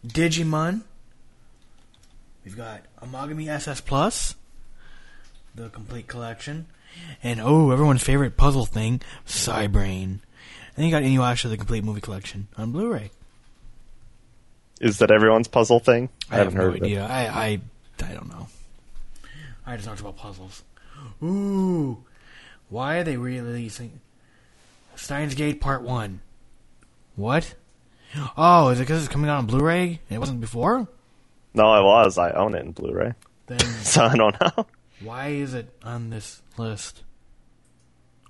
Digimon. We've got Amagami SS Plus, the complete collection, and oh, everyone's favorite puzzle thing, Phi Brain. And then you got Inuyasha, the complete movie collection on Blu-ray. Is that everyone's puzzle thing? I, have haven't no heard it. idea. I, I I don't know. I just know it's about puzzles. Ooh, why are they releasing Steins Gate Part One? What? Oh, is it because it's coming out on Blu-ray? It wasn't before. No, I was. I own it in Blu-ray, Then so I don't know. why is it on this list?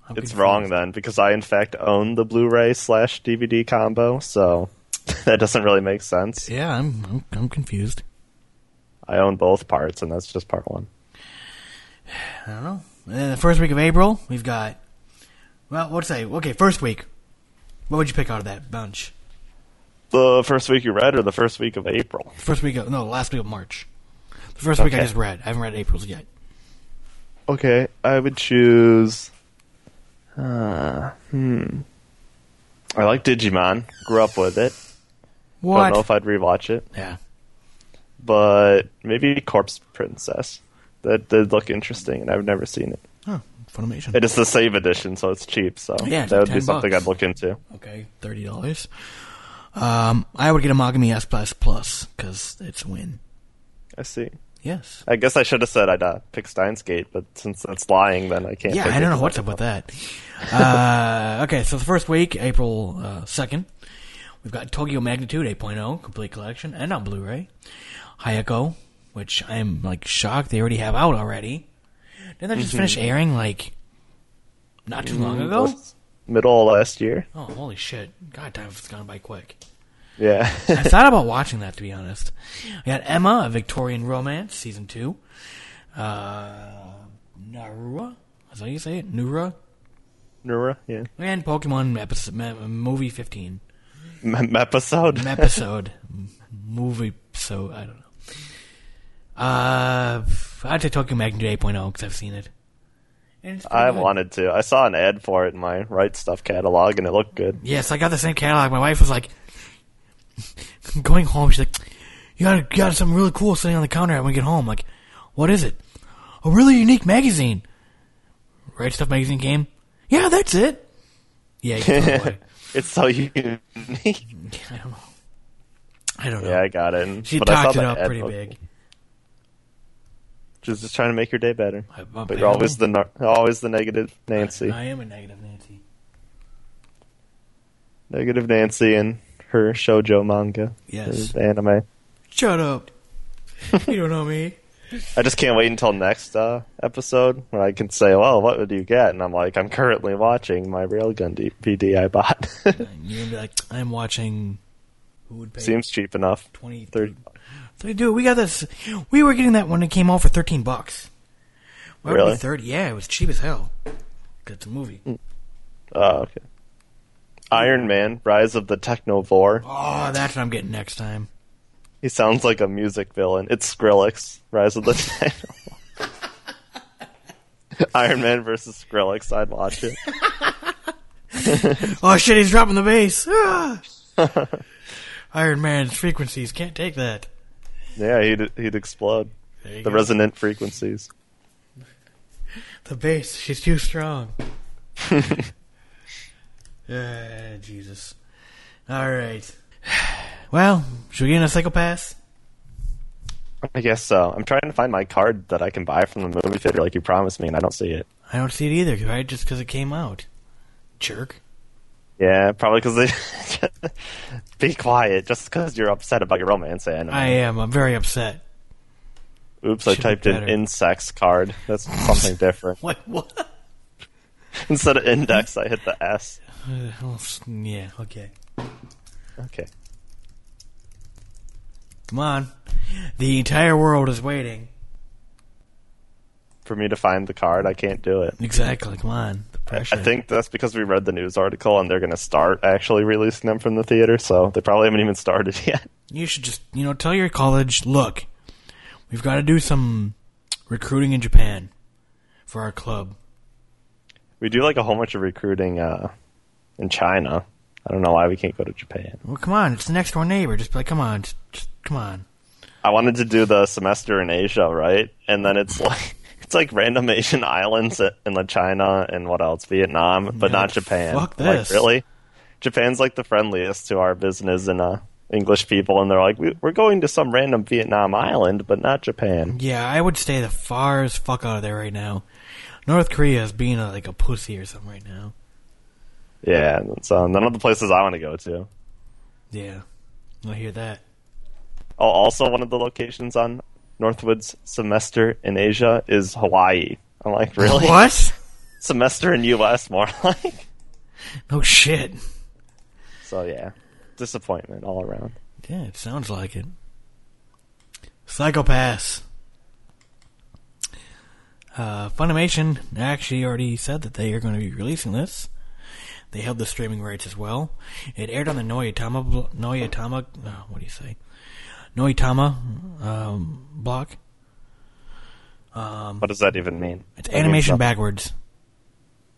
I'm It's confused. wrong then because I in fact own the Blu-ray slash DVD combo, so that doesn't really make sense. Yeah, I'm, I'm I'm confused. I own both parts, and that's just part one. I don't know. And then the first week of April, we've got. Well, what's say? Okay, first week. What would you pick out of that bunch? The first week you read, or the first week of April? First week of no, last week of March. The first week I just read. I haven't read April's yet. Okay, I would choose. Uh, hmm. I like Digimon. Grew up with it. What? Don't know if I'd rewatch it, yeah. but maybe Corpse Princess. That did look interesting, and I've never seen it. Oh, Funimation. It is the save edition, so it's cheap. So Yeah, it's that would be something bucks. I'd look into. Okay, thirty dollars. Um, I would get Amagami S Plus Plus because it's a win. I see. Yes. I guess I should have said I'd uh, pick Steins Gate, but since that's lying, then I can't. Yeah, I don't know what's up with that. Uh, okay, so the first week, April uh, second, we've got Tokyo Magnitude 8.0 complete collection and on Blu-ray. Hayako, which I'm like shocked they already have out already. Didn't that just finish airing like not too long ago? Middle of last year. Oh, holy shit! God damn, it's gone by quick. Yeah. I thought about watching that to be honest. We got Emma, a Victorian Romance, season two. Uh, Narua, is that how you say it? Nura, Nura, yeah. and Pokemon episode, movie fifteen M- episode. episode movie. So I don't know. Uh, I'd say Tokyo Magnitude 8.0 because I've seen it. And it's pretty I good. wanted to. I saw an ad for it in my Right Stuff catalog, and it looked good. Yes, I got the same catalog. My wife was like, going home. She's like, "You got you got something really cool sitting on the counter when we get home." I'm like, what is it? A really unique magazine. Right Stuff magazine came. Yeah, that's it. Yeah, you can throw it away. It's so unique. I don't know. I don't know. yeah, I got it. She but I talked it up pretty big. Just, just trying to make your day better. I- But you're always the nar- always the negative Nancy. I am a negative Nancy. Negative Nancy and her shoujo manga. Yes. Anime. Shut up. you don't know me. I just can't wait until next uh, episode when I can say, "Well, what would you get?" And I'm like, "I'm currently watching my Railgun DVD I bought. And you're be like, I'm watching. Who would pay Seems cheap enough. 20, Thirty. Dude, we got this. We were getting that when it came out for thirteen bucks. Why would be Really? thirty? Yeah, it was cheap as hell. it's a movie. Oh, okay. Iron Man: Rise of the Technovore. Oh, that's what I'm getting next time. He sounds like a music villain. It's Skrillex. Rise of the Technovore. Iron Man versus Skrillex. I'd watch it. Oh shit, he's dropping the bass. Ah! Iron Man's frequencies can't take that. Yeah, he'd he'd explode. The go. resonant frequencies. The bass, she's too strong. Ah, Jesus. All right. Well, should we get in a Psycho Pass? I guess so. I'm trying to find my card that I can buy from the movie theater, like you promised me, and I don't see it. I don't see it either, right? Just because it came out. Jerk. Yeah, probably because they. Be quiet, just because you're upset about your romance anime. I am. I'm very upset. Oops, I Should be typed in better. insects card. That's something different. What? What? Instead of index, I hit the S. Uh, s- yeah. Okay. Okay. Come on. The entire world is waiting. For me to find the card, I can't do it. Exactly. Come on. The pressure. I think that's because we read the news article and they're going to start actually releasing them from the theater, so they probably haven't even started yet. you should just, you know, tell your college, look, we've got to do some recruiting in Japan for our club. We do like a whole bunch of recruiting uh, in China. I don't know why we can't go to Japan. Well, come on, it's the next door neighbor. Just be like, come on, just, just come on. I wanted to do the semester in Asia, right? And then it's like it's like random Asian islands in like China and what else, Vietnam, but not Japan. fuck Like, this. really? Japan's like the friendliest to our business and uh, English people, and they're like, "We- we're going to some random Vietnam island, but not Japan. Yeah, I would stay the far as fuck out of there right now. North Korea is being a, like a pussy or something right now. Yeah, so none of the places I want to go to. Yeah, I hear that. Oh, also one of the locations on Northwood's semester in Asia is Hawaii. I'm like, really? What? Semester in U.S. more like. No shit. So yeah, disappointment all around. Yeah, it sounds like it. Psycho Pass. Uh, Funimation actually already said that they are going to be releasing this. They held the streaming rights as well. It aired on the Noitama, Noitama, uh, what do you say? Noitama um, block. What does that even mean? It's That animation backwards.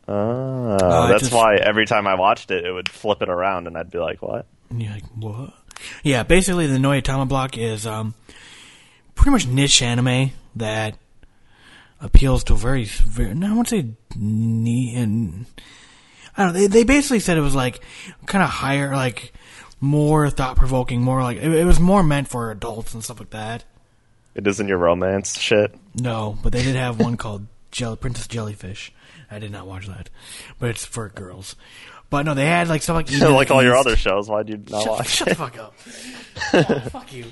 Ah, Uh, that's just- why every time I watched it, it would flip it around, and I'd be like, "What?" And you're like, what? Yeah, basically the Noitama block is um, pretty much niche anime that appeals to very, very I won't say I don't know. They, they basically said it was like kind of higher, like more thought provoking, more like it, it was more meant for adults and stuff like that. It isn't your romance shit. No, but they did have one called Jell- Princess Jellyfish. I did not watch that, but it's for girls. But no, they had like stuff like like all your other shows. Why'd you not Shut, watch shut it? the fuck up. Oh, fuck you.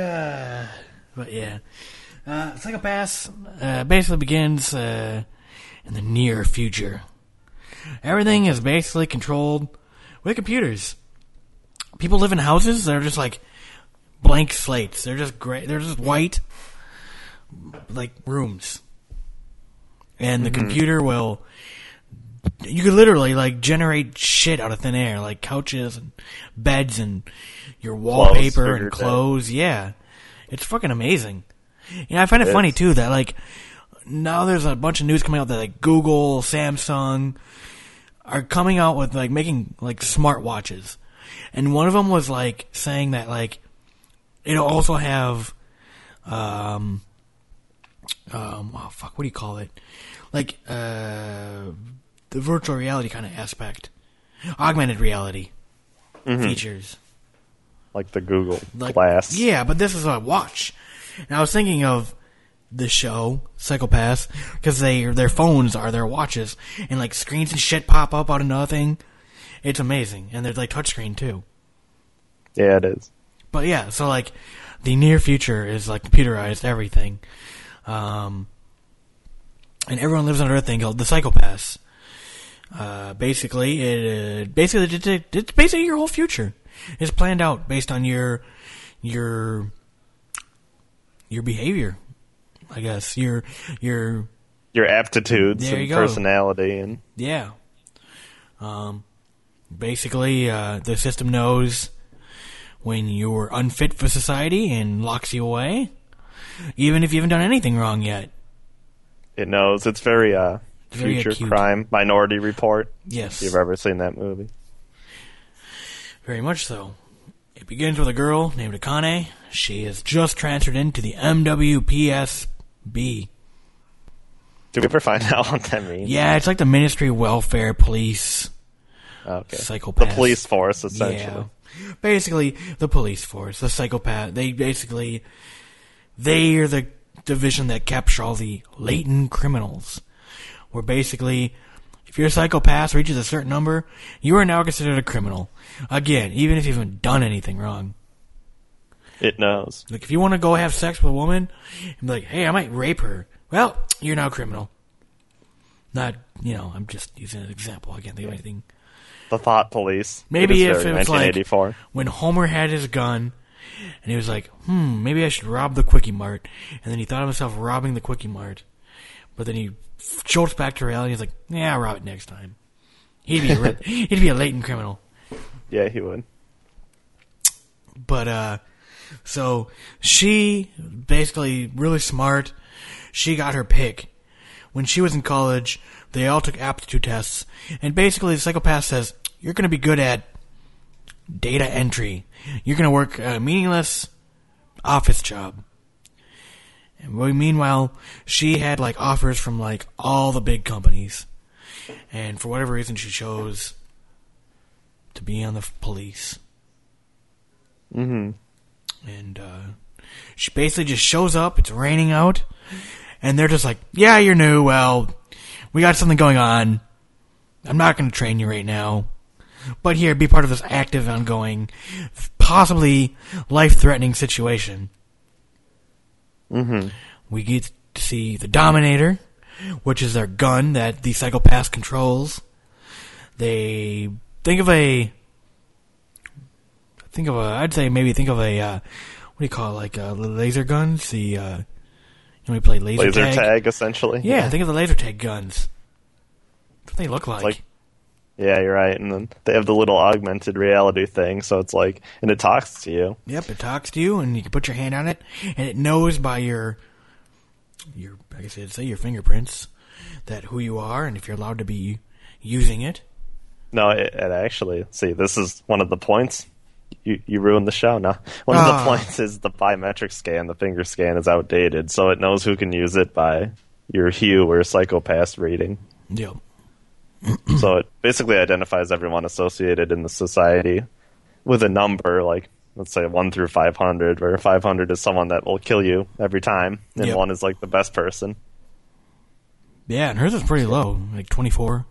Uh, but yeah. Uh, Psycho Pass uh, basically begins uh, in the near future. Everything is basically controlled with computers. People live in houses that are just like blank slates. They're just gray. They're just white, like rooms. And the computer will you could literally like generate shit out of thin air, like couches and beds and your wallpaper and figured out. clothes. Yeah, it's fucking amazing. You know, I find it funny too that like now there's a bunch of news coming out that like Google, Samsung are coming out with like making like smartwatches. and one of them was like saying that like it'll also have um um oh fuck what do you call it? Like uh the virtual reality kind of aspect. Augmented reality features. Like the Google like Glass. yeah but this is a watch. And i was thinking of the show Psycho Pass because they their phones are their watches and like screens and shit pop up out of nothing it's amazing and they're like touchscreen too yeah, it is. but yeah, so like the near future is like computerized everything, um, and everyone lives under a thing called the Psycho Pass. Uh, basically, it uh, basically it's, it's basically your whole future is planned out based on your your your behavior. I guess your your Your aptitudes and you personality, and yeah. Um, basically, uh, the system knows when you're unfit for society and locks you away, even if you haven't done anything wrong yet. it knows it's very uh, Very future acute. crime Minority Report. Yes, If you've ever seen that movie, very much so. It begins with a girl named Akane. She is just transferred into the MWPSB. did we ever find out what that means? Yeah, it's like the Ministry Welfare Police. okay. Psycho Pass. The police force, essentially. Yeah. Basically, the police force, the psychopath, they basically, they are the division that capture all the latent criminals. Where basically, if your Psycho Pass reaches a certain number, you are now considered a criminal. Again, even if you haven't done anything wrong. It knows. Like, if you want to go have sex with a woman, and be like, hey, I might rape her. Well, you're now a criminal. Not, you know, I'm just using an example. I can't think of anything. The thought police. Maybe if it was like when Homer had his gun and he was like, "Hmm, maybe I should rob the Kwik-E-Mart," and then he thought of himself robbing the Kwik-E-Mart, but then he jolts back to reality. And he's like, "Yeah, I'll rob it next time." He'd be a, he'd be a latent criminal, yeah, he would. but uh, so she basically really smart. She got her pick when she was in college. They all took aptitude tests, and basically the Psycho Pass says, you're going to be good at data entry. You're going to work a meaningless office job. And meanwhile, she had like offers from like all the big companies, and for whatever reason, she chose to be on the police. Mm-hmm. And uh, she basically just shows up. It's raining out, and they're just like, "Yeah, you're new. Well, we got something going on. I'm not going to train you right now, but here, be part of this active, ongoing, possibly life-threatening situation." Mm-hmm. We get to see the Dominator, which is their gun that the Psycho Pass controls. They think of a, think of a, I'd say maybe think of a, uh, what do you call it, like uh, laser guns? The, uh, you know, we play laser, Laser tag. tag, essentially. Yeah, think of the laser tag guns. That's what they look like. like- Yeah, you're right. And then they have the little augmented reality thing, so it's like, and it talks to you. Yep, it talks to you, and you can put your hand on it, and it knows by your, your, I guess it'd say your fingerprints, that who you are, and if you're allowed to be using it. No, it, it actually. See, this is one of the points. You you ruined the show now. One of Ah. the points is the biometric scan. The finger scan is outdated, so it knows who can use it by your hue or Psycho Pass rating. Yep. so it basically identifies everyone associated in the society with a number, like let's say one through five hundred, where five hundred is someone that will kill you every time, and Yep. one is like the best person. Yeah, and hers is pretty low, like 24.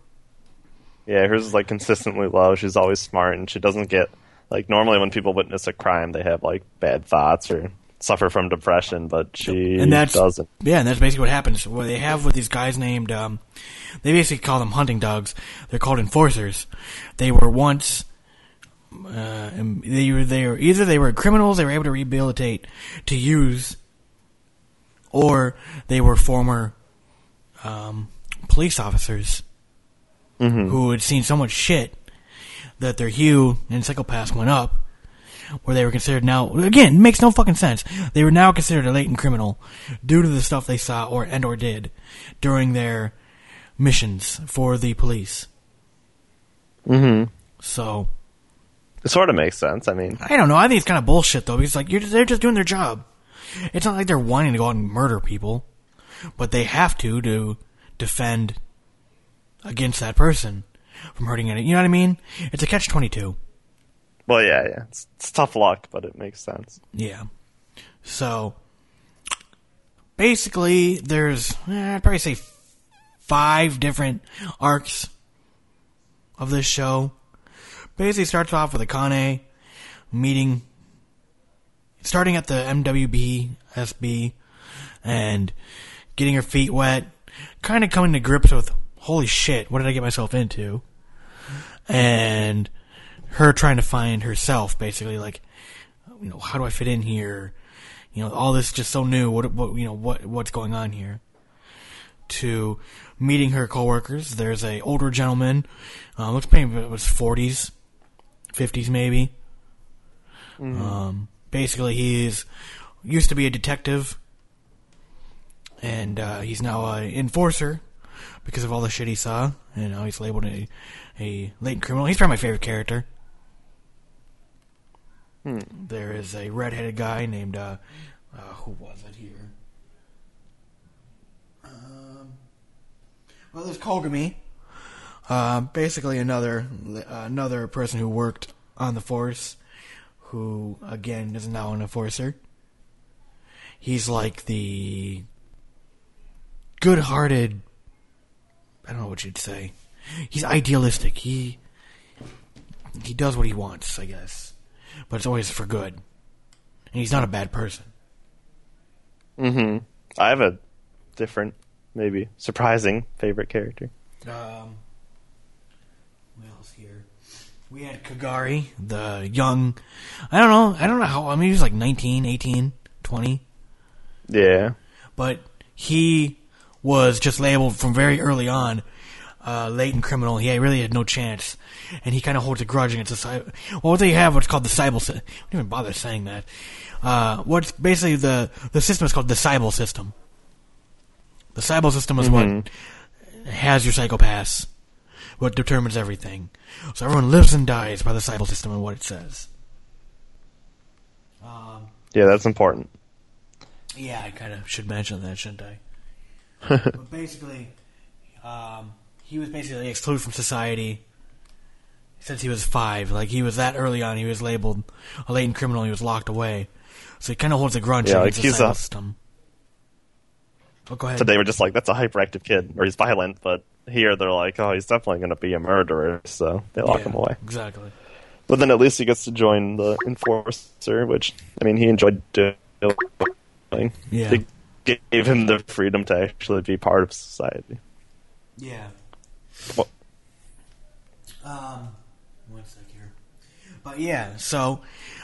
Yeah, hers is like consistently low. She's always smart, and she doesn't get like normally when people witness a crime, they have like bad thoughts or suffer from depression, but she and that's doesn't. Yeah, and that's basically what happens. What they have with these guys named, um, they basically call them hunting dogs. They're called enforcers. They were once, uh, and they were they were either they were criminals they were able to rehabilitate to use, or they were former um, police officers who had seen so much shit that their hue and Psycho Passes went up where they were considered now again makes no fucking sense. They were now considered a latent criminal due to the stuff they saw or and or did during their missions for the police. Hmm so It sort of makes sense. I mean, i don't know. I think it's kind of bullshit though because like you're just, they're just doing their job. It's not like they're wanting to go out and murder people but they have to to defend against that person from hurting any you know what i mean it's a catch 22 well, yeah, yeah, it's, it's tough luck, but it makes sense. Yeah. So basically, there's eh, I'd probably say five different arcs of this show. Basically, starts off with a Akane meeting, starting at the MWB SB, and getting her feet wet, kind of coming to grips with holy shit, what did I get myself into? And her trying to find herself, basically, like you know, how do I fit in here? You know, all this just so new. What, what, you know, what, what's going on here? To meeting her coworkers. There's a older gentleman, uh, looks maybe it was 40s, 50s maybe. Um, basically, he's used to be a detective, and uh, he's now an enforcer because of all the shit he saw, and now he's labeled a a latent criminal. He's probably my favorite character. There is a redheaded guy named uh, uh, who was it here? Um, well, there's Kogami. Uh, basically, another another person who worked on the force, who again is now an enforcer. He's like the good-hearted. I don't know what you'd say. He's idealistic. He he does what he wants, I guess, but it's always for good. And he's not a bad person. Mm-hmm. I have a different, maybe surprising favorite character. Um, what else here? We had Kagari, the young. I don't know. I don't know how. I mean, he was like 19, 18, 20. Yeah, But he was just labeled from very early on uh, latent criminal. He really had no chance. And he kind of holds a grudge against the cyber. Well, what they have what's called the Sibyl system. I don't even bother saying that. Uh, what's basically the, the system is called the Sibyl system. The Sibyl system is what has your Psycho Passes. what determines everything. So everyone lives and dies by the Sibyl system and what it says. Um, Yeah, that's important. yeah, I kind of should mention that, shouldn't I? but basically, um, he was basically excluded from society since he was five. Like he was that early on, he was labeled a latent criminal. He was locked away, so he kind of holds a grudge Yeah, against like, the he's a- system. Oh, go ahead. So they were just like, "That's a hyperactive kid," or he's violent. But here they're like, "Oh, he's definitely going to be a murderer," so they lock Yeah, him away. Exactly. But then at least he gets to join the enforcer, which I mean, he enjoyed doing. Yeah. They gave him the freedom to actually be part of society. Yeah. Um, one sec here. But yeah, so,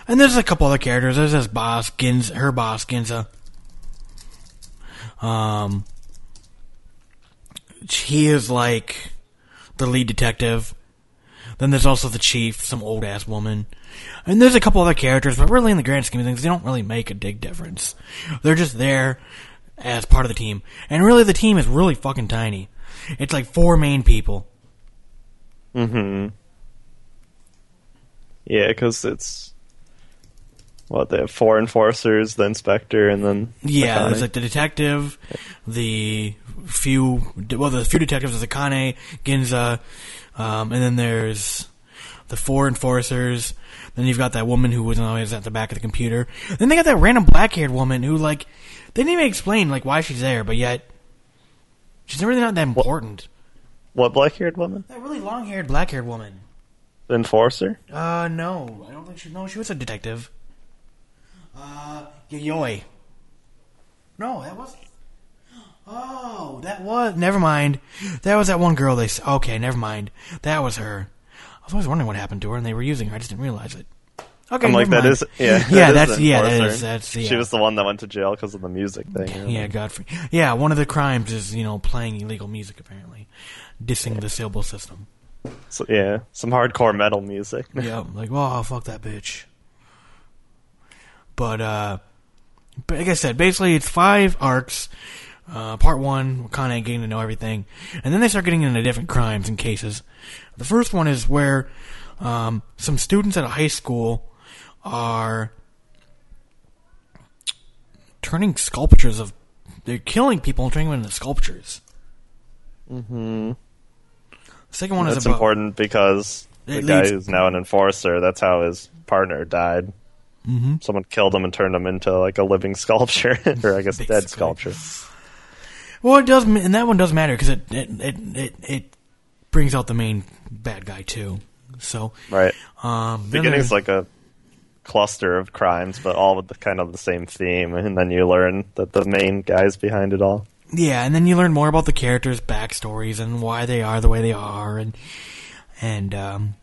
and there's a couple other characters. There's this boss, Ginoza, her boss, Ginoza. Um, he is like the lead detective. Then there's also the chief, some old ass woman. And there's a couple other characters, but really in the grand scheme of things, they don't really make a big difference. They're just there as part of the team. And really the team is really fucking tiny. It's like four main people. Mm-hmm. Yeah, because it's what they have four enforcers, the inspector, and then Yeah, Akane. there's like the detective, the few well, the few detectives is Akane, Ginoza, um, and then there's the four enforcers. Then you've got that woman who was always at the back of the computer. Then they got that random black-haired woman who like they didn't even explain like why she's there, but yet she's really not that important. what black-haired woman, That really long-haired black-haired woman. the enforcer. Uh, no, I don't think she. No, she was a detective. Uh, Yayoi. No, that was. Oh, that was. Never mind. That was that one girl. They. Okay, never mind. That was her. I was always wondering what happened to her, and they were using her. I just didn't realize it. Okay, I'm like, mind. is yeah, that yeah, is that's yeah, that is that's yeah. She was the one that went to jail because of the music thing. yeah, Godfrey. Yeah, one of the crimes is you know playing illegal music apparently, dissing the Sibyl system. So, yeah, some hardcore metal music. yeah, like, oh, fuck that bitch. But, uh, but like I said, basically it's five arcs. Uh, part one, Wakane getting to know everything. And then they start getting into different crimes and cases. The first one is where, um, some students at a high school are turning sculptures of, they're killing people and turning them into sculptures. Mm-hmm. The second one is about, important because the It guy leads- who's now an enforcer, that's how his partner died. Mm-hmm. Someone killed him and turned him into like a living sculpture, or I guess dead sculpture. Well, it does, and that one does matter because it it, it it it brings out the main bad guy too. So, Right. um, Beginning's like a cluster of crimes, but all with the kind of the same theme, and then you learn that the main guy's behind it all. yeah, and then you learn more about the characters' backstories and why they are the way they are, and and um,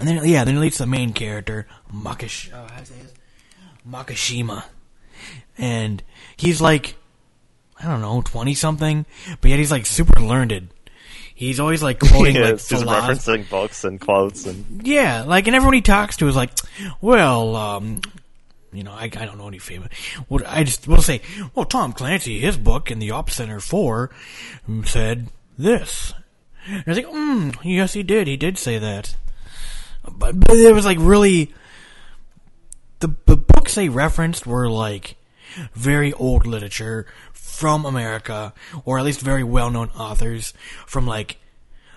and then yeah, then it leads to the main character, how say? Makishima, and he's like, I don't know, twenty something, but yet he's like super learned. He's always like quoting He like philosophy. referencing books and quotes, and Yeah, like, and everyone he talks to is like, well, um, you know, I, I don't know any famous. What I just will say, well, Tom Clancy, his book in the Op Center Four said this. And I was like, mm, yes, he did. He did say that. But, but it was like really, the the books they referenced were like very old literature from America, or at least very well known authors from like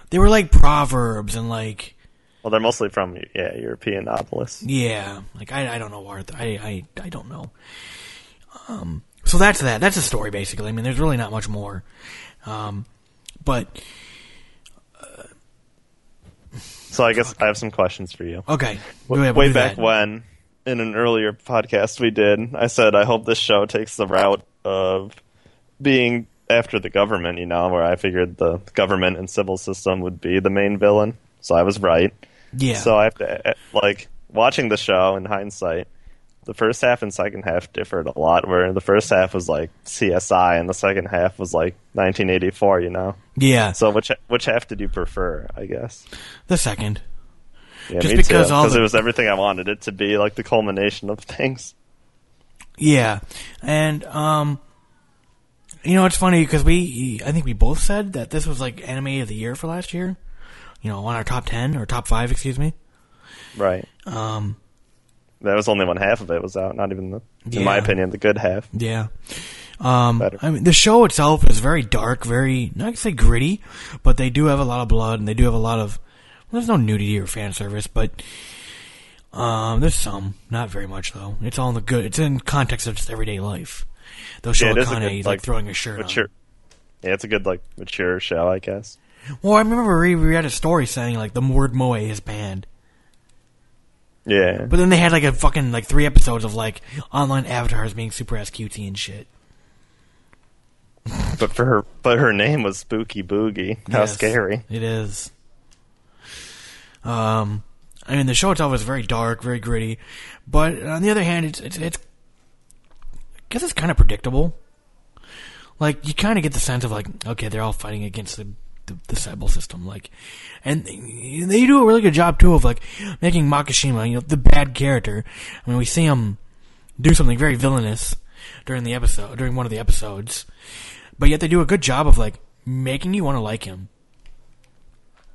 they were like proverbs and like well, they're mostly from yeah European novelists. yeah, like I, I don't know Arthur. I, I I don't know. Um, so that's that. That's a story basically. I mean, there's really not much more. Um, but So I guess I have some questions for you. okay, W- go ahead, way back that. when, in an earlier podcast we did, I said I hope this show takes the route of being after the government. You know, where I figured the government and civil system would be the main villain. So I was right. Yeah. So I have to like watching the show in hindsight. The first half and second half differed a lot. Where the first half was like CSI, and the second half was like 1984. You know. yeah, So which which half did you prefer? I guess. the second. Yeah, Just me because too. all Because the- it was everything I wanted it to be, like the culmination of things. Yeah, and um, You know, it's funny because we, I think we both said that this was like anime of the year for last year. You know, on our top ten or top five, excuse me. Right. Um, That was only one half of it was out. Not even the, in my opinion, the good half. yeah. Um, Better. I mean, the show itself is very dark, very not to say gritty, but they do have a lot of blood and they do have a lot of. Well, there's no nudity or fan service, but um, there's some, not very much though. It's all in the good. It's in context of just everyday life. They'll show Yeah, it is a Akane good, like, like, throwing a shirt Mature. on. Yeah, it's a good like mature show, I guess. Well, I remember we we read a story saying like the word moe is banned. Yeah. But then they had like a fucking like three episodes of like online avatars being super ass cutesy and shit. But for her, but her name was Spooky Boogie. How Yes, scary! It is. Um, I mean, the show itself is very dark, very gritty, but on the other hand, it's it's, it's Guess it's kind of predictable. Like you kind of get the sense of like, okay, they're all fighting against the the, the system, like, and they do a really good job too of like making Makishima, you know, the bad character. I mean, we see him do something very villainous during the episode, during one of the episodes, but yet they do a good job of like making you want to like him.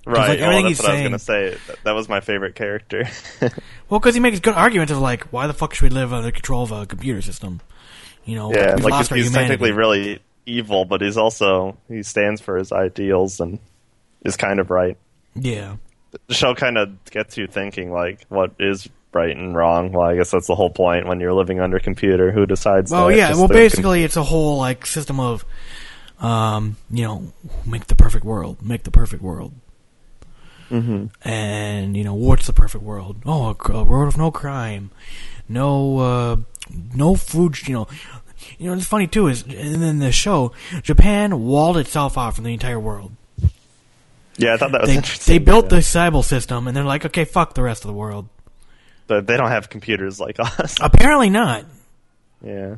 Right. like, well, everything that's he's what I was gonna say. That, that was my favorite character. Well, because he makes good arguments of like, why the fuck should we live under control of a computer system? You know, yeah, like he's, he's technically really evil, but he's also he stands for his ideals and is kind of right. yeah, The show kind of gets you thinking like, what is right and wrong? Well, I guess that's the whole point. When you're living under a computer, who decides? well, that? yeah. Just Well, the com- basically, it's a whole like system of, um, you know, make the perfect world, make the perfect world. Mm-hmm. And you know, what's the perfect world? Oh, a, a world of no crime, no, uh, no food. You know, you know. It's funny too is, and then the show, Japan walled itself off from the entire world. yeah, I thought that was They interesting. they built yeah. the Sibyl system, and they're like, okay, fuck the rest of the world. but they don't have computers like us. Apparently not. yeah,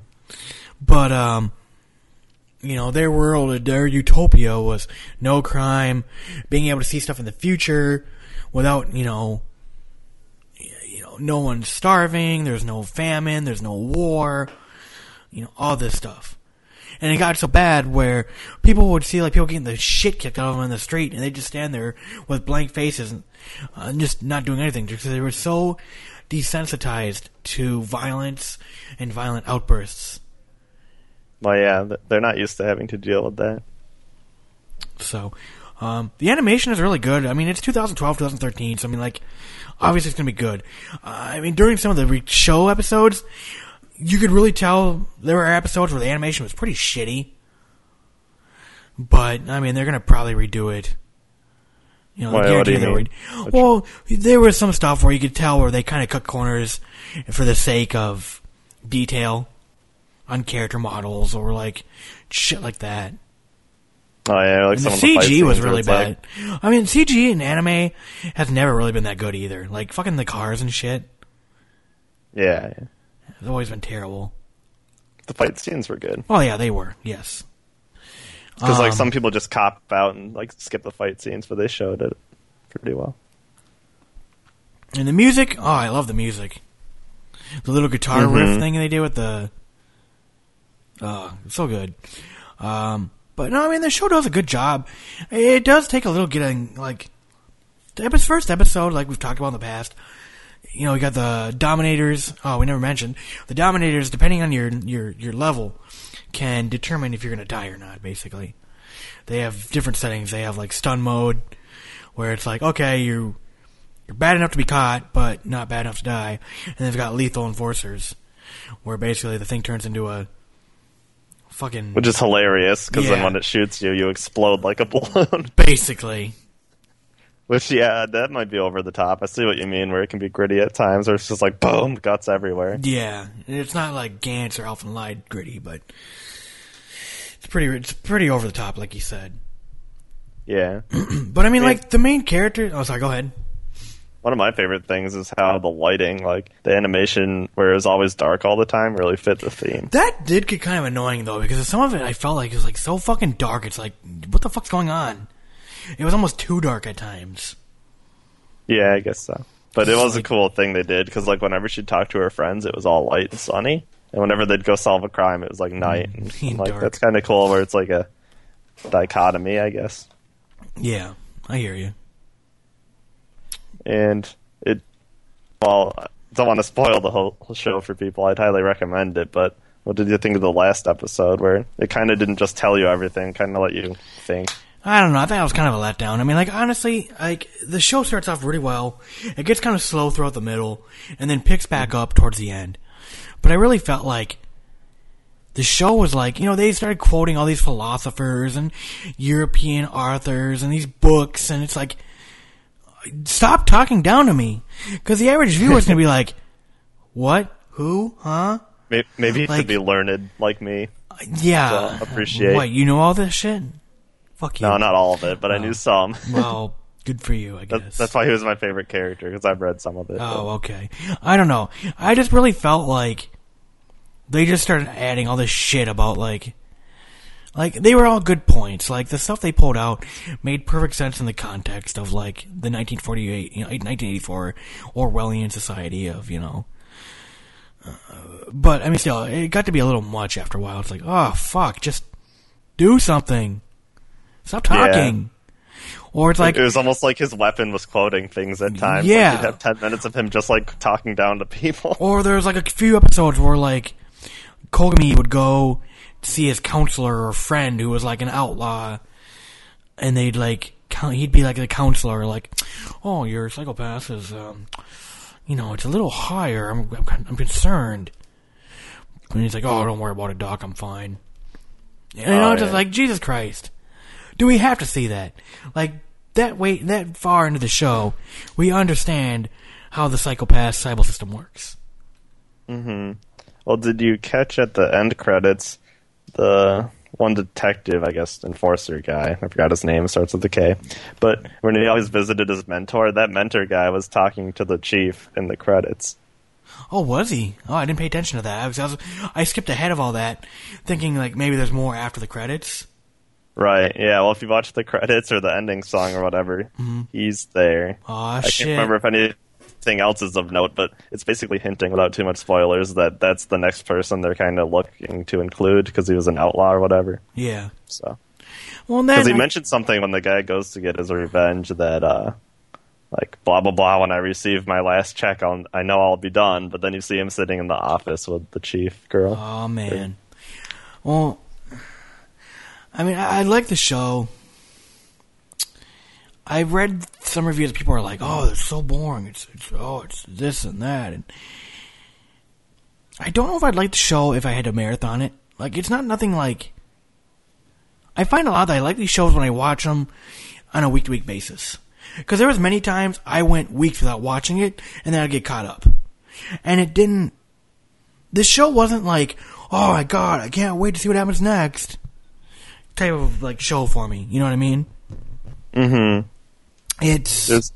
But um you know, their world, their utopia was no crime, being able to see stuff in the future without, you know, y- you know, no one's starving, there's no famine, there's no war, you know, all this stuff. And it got so bad where people would see like people getting the shit kicked out of them in the street, and they'd just stand there with blank faces and, uh, just not doing anything because they were so desensitized to violence and violent outbursts. well, yeah, they're not used to having to deal with that. So, um, the animation is really good. I mean, it's 2012, 2013, so I mean, like, obviously it's gonna be good. Uh, I mean, during some of the re- show episodes, you could really tell there were episodes where the animation was pretty shitty. But I mean, they're gonna probably redo it. You know, Why- what do you mean? Which- Well, there was some stuff where you could tell where they kind of cut corners for the sake of detail on character models or like shit like that. Oh yeah, like the of the fight CG was really it's like- bad. I mean, CG in anime has never really been that good either. Like fucking the cars and shit yeah, yeah, has always been terrible. the fight scenes were good Oh yeah, they were. Yes. because like Um, some people just cop out and like skip the fight scenes, but they showed it pretty well. And the music, oh, I love the music. The little guitar Mm-hmm. riff thing they did with the, oh, it's so good. Um, but no, I mean the show does a good job. It does take a little getting like the first episode, like we've talked about in the past. You know, you got the Dominators. Oh, we never mentioned the Dominators. Depending on your your your level, can determine if you're going to die or not. Basically, they have different settings. They have like stun mode, where it's like, okay, you you're bad enough to be caught, but not bad enough to die. And they've got lethal enforcers, where basically the thing turns into a fucking Which is hilarious because then when it shoots you, you explode like a balloon. basically. Which yeah, that might be over the top. I see what you mean, where it can be gritty at times, or it's just like boom, guts everywhere. Yeah, it's not like Gantz or Elfen Lied gritty, but it's pretty it's pretty over the top, like you said. Yeah. But I mean, Yeah. like the main character. Oh, sorry. Go ahead. One of my favorite things is how the lighting, like the animation, where it was always dark all the time, really fit the theme. That did get kind of annoying though, because some of it I felt like it was like so fucking dark. It's like, what the fuck's going on? It was almost too dark at times. Yeah, I guess so. But it was a cool thing they did because, like, whenever she talked to her friends, it was all light and sunny, And whenever they'd go solve a crime, it was like night. And I'm like Dark. that's kind of cool, where it's like a dichotomy, I guess. Yeah, I hear you. And it, well, I don't want to spoil the whole show for people. I'd highly recommend it. But what did you think of the last episode, where it kind of didn't just tell you everything, kind of let you think? I don't know. I think that was kind of a letdown. I mean, like honestly, like the show starts off really well. It gets kind of slow throughout the middle, and then picks back up towards the end. But I really felt like the show was like, you know, they started quoting all these philosophers and European authors and these books, and it's like, stop talking down to me, because the average viewer is gonna be like, what, who, huh? Maybe, maybe you Like- could be learned like me. Yeah, So, appreciate- What you know all this shit? Fuck you. No, not all of it, but I knew oh. some. Well, good for you, I guess. That, that's why he was my favorite character because I've read some of it. Oh, okay. I don't know. I just really felt like they just started adding all this shit about like like they were all good points. Like the stuff they pulled out made perfect sense in the context of like the 1948, you know, 1984 Orwellian society of, you know. Uh, but I mean still, it got to be a little much after a while. It's like, "Oh, fuck, just do something. Stop Yeah. talking." Or it's like it was almost like his weapon was quoting things at times. Yeah. like, you'd have ten minutes of him just like talking down to people. Or there's like a few episodes where like Kogami would go see his counselor or friend who was like an outlaw, and they'd like he'd be like the counselor, like, "Oh, your Psycho Pass is, um, you know, it's a little higher. I'm I'm, I'm concerned." And he's like, "Oh, don't worry about it, doc. I'm fine." And Oh, I'm just yeah. like, Jesus Christ, do we have to see that? Like that way, that far into the show, we understand how the Psycho Pass cyber system works. Hmm. Well, did you catch at the end credits the one detective, I guess, enforcer guy? I forgot his name. Starts with a K. But when he always visited his mentor, that mentor guy was talking to the chief in the credits. Oh, was he? Oh, I didn't pay attention to that. I was, I, was, I skipped ahead of all that, thinking like maybe there's more after the credits. Right. Yeah. Well, if you watch the credits or the ending song or whatever, he's there. Aw, I Mm-hmm. shit. can't remember if anything else is of note, but it's basically hinting without too much spoilers that that's the next person they're kind of looking to include because he was an outlaw or whatever. Yeah. So Well, because he I- mentioned something when the guy goes to get his revenge that uh like blah blah blah when I receive my last check I'll I know I'll be done, but then you see him sitting in the office with the chief girl. Oh man. Well, I mean, I, I like the show. I read some reviews. People are like, "Oh, it's so boring. It's, it's oh, it's this and that." And I don't know if I'd like the show if I had to marathon it. Like, it's not nothing like. I find a lot that I like these shows when I watch them on a week to week basis. Because there was many times I went weeks without watching it, and then I'd get caught up, and it didn't this show wasn't like, oh my god, I can't wait to see what happens next. Type of like show for me. You know what I mean? Mm-hmm. It's There's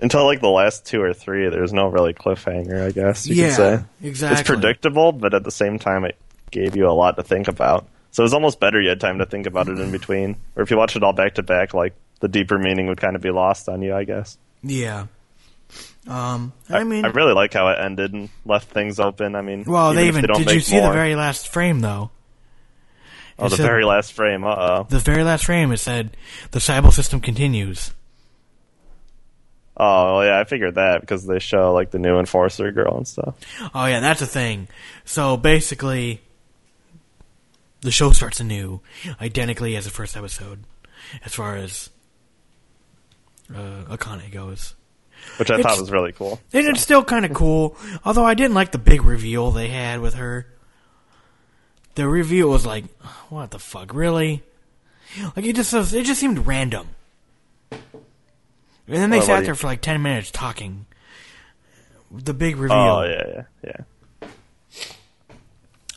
until like the last two or three, there's no really cliffhanger, I guess you yeah, could say. exactly. It's predictable, but at the same time, it gave you a lot to think about. So it was almost better you had time to think about it in between. Or if you watch it all back to back, like the deeper meaning would kind of be lost on you, I guess. Yeah. Um, I mean, I really like how it ended and left things open. I mean, well, they even don't did you see the very last frame though? oh it the said- very last frame? Uh oh. The very last frame it said the Sibyl system continues. Oh well, yeah, I figured that because they show like the new enforcer girl and stuff. Oh yeah, that's a thing. So basically, the show starts anew, identically as the first episode, as far as uh, Akane goes. Which I It's- thought was really cool. And it's still kind of cool, although I didn't like the big reveal they had with her. The reveal was like, what the fuck, really? Like it just it just seemed random. And then they Well, sat there for like ten minutes talking. The big reveal. Oh yeah, yeah, yeah.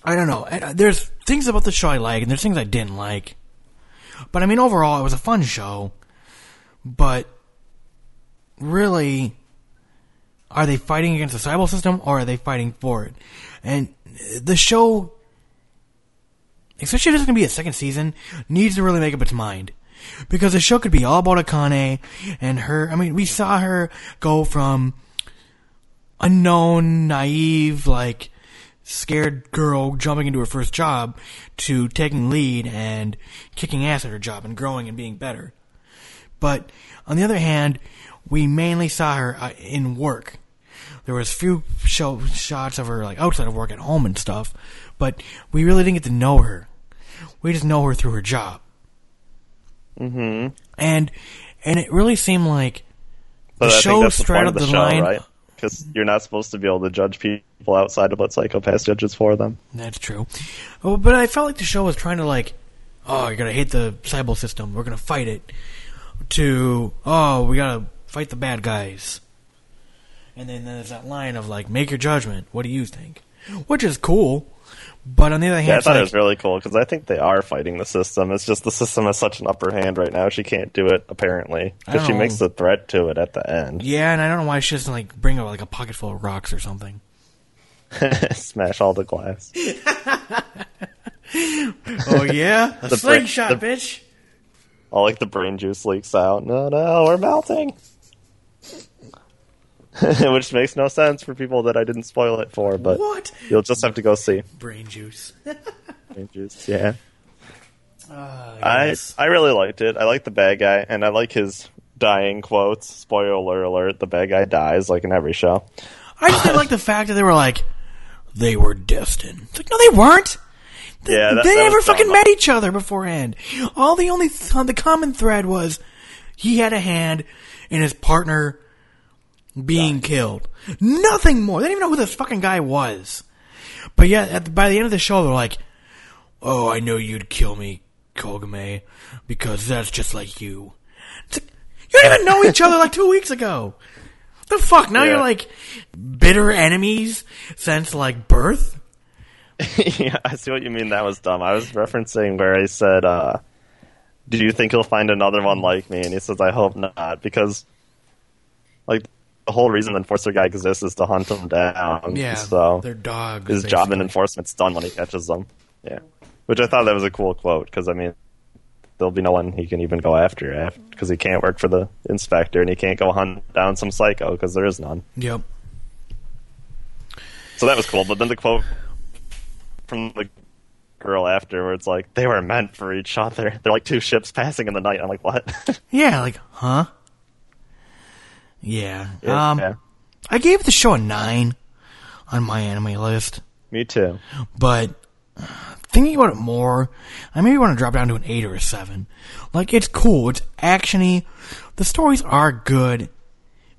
I don't know. Uh, There's things about the show I like, and there's things I didn't like. But I mean, overall, it was a fun show. But really, are they fighting against the cyber system, or are they fighting for it? And the show, especially if there's going to be a second season, needs to really make up its mind. Because the show could be all about Akane and her. I mean, we saw her go from unknown, naive, like scared girl jumping into her first job to taking lead and kicking ass at her job and growing and being better. But on the other hand, we mainly saw her uh, in work. There was a few show shots of her like outside of work at home and stuff, but we really didn't get to know her. We just know her through her job. Mm-hmm. And and it really seemed like But the I show think that's the straddled the, the show, line. right? Because you're not supposed to be able to judge people outside of what Psycho Pass judges for them. That's true. Oh, but I felt like the show was trying to like, oh, you're gonna hate the cyber system. We're gonna fight it. To oh, we gotta fight the bad guys. And then there's that line of like, make your judgment. What do you think? Which is cool. But on the other hand, Yeah, I thought it was really cool because I think they are fighting the system. It's just the system has such an upper hand right now. She can't do it apparently because she oh. makes know. the threat to it at the end. yeah, and I don't know why she doesn't like bring a, like a pocket full of rocks or something. Smash all the glass. Oh yeah, a The slingshot, the- bitch. All like the brain juice leaks out. No, no, we're melting. Which makes no sense for people that I didn't spoil it for, but What? you'll just have to go see. Brain juice. Brain juice, yeah. Ah, I yes. I really liked it. I like the bad guy, and I like his dying quotes. Spoiler alert: the bad guy dies, like in every show. I just didn't like the fact that they were like, they were destined. It's like, no, they weren't. They, Yeah, that- they that never was dumb. fucking met each other beforehand. All the only th- the common thread was he had a hand in his partner being killed. Nothing more. They didn't even know who this fucking guy was. But yeah, at the, by the end of the show, they're like, "Oh, I know you'd kill me, Kogami, because that's just like you." Like, you didn't even know each other like two weeks ago. The fuck? Now Yeah. you're like bitter enemies since like birth. yeah, I see what you mean. That was dumb. I was referencing where I said, uh, "Do you think he'll find another one like me?" And he says, "I hope not," because like the whole reason the enforcer guy exists is to hunt them down. Yeah, so they're dogs. his job in enforcement's done when he catches them. Yeah, which I thought that was a cool quote because I mean, there'll be no one he can even go after because he can't work for the inspector and he can't go hunt down some psycho because there is none. Yep. So that was cool. But then the quote from the girl after where it's like they were meant for each other. They're like two ships passing in the night. I'm like, what? Yeah, like, huh? Yeah. Um, yeah. I gave the show a nine on my anime list, Me too. but thinking about it more, I maybe want to drop down to an eight or a seven. Like, it's cool. It's actiony. The stories are good,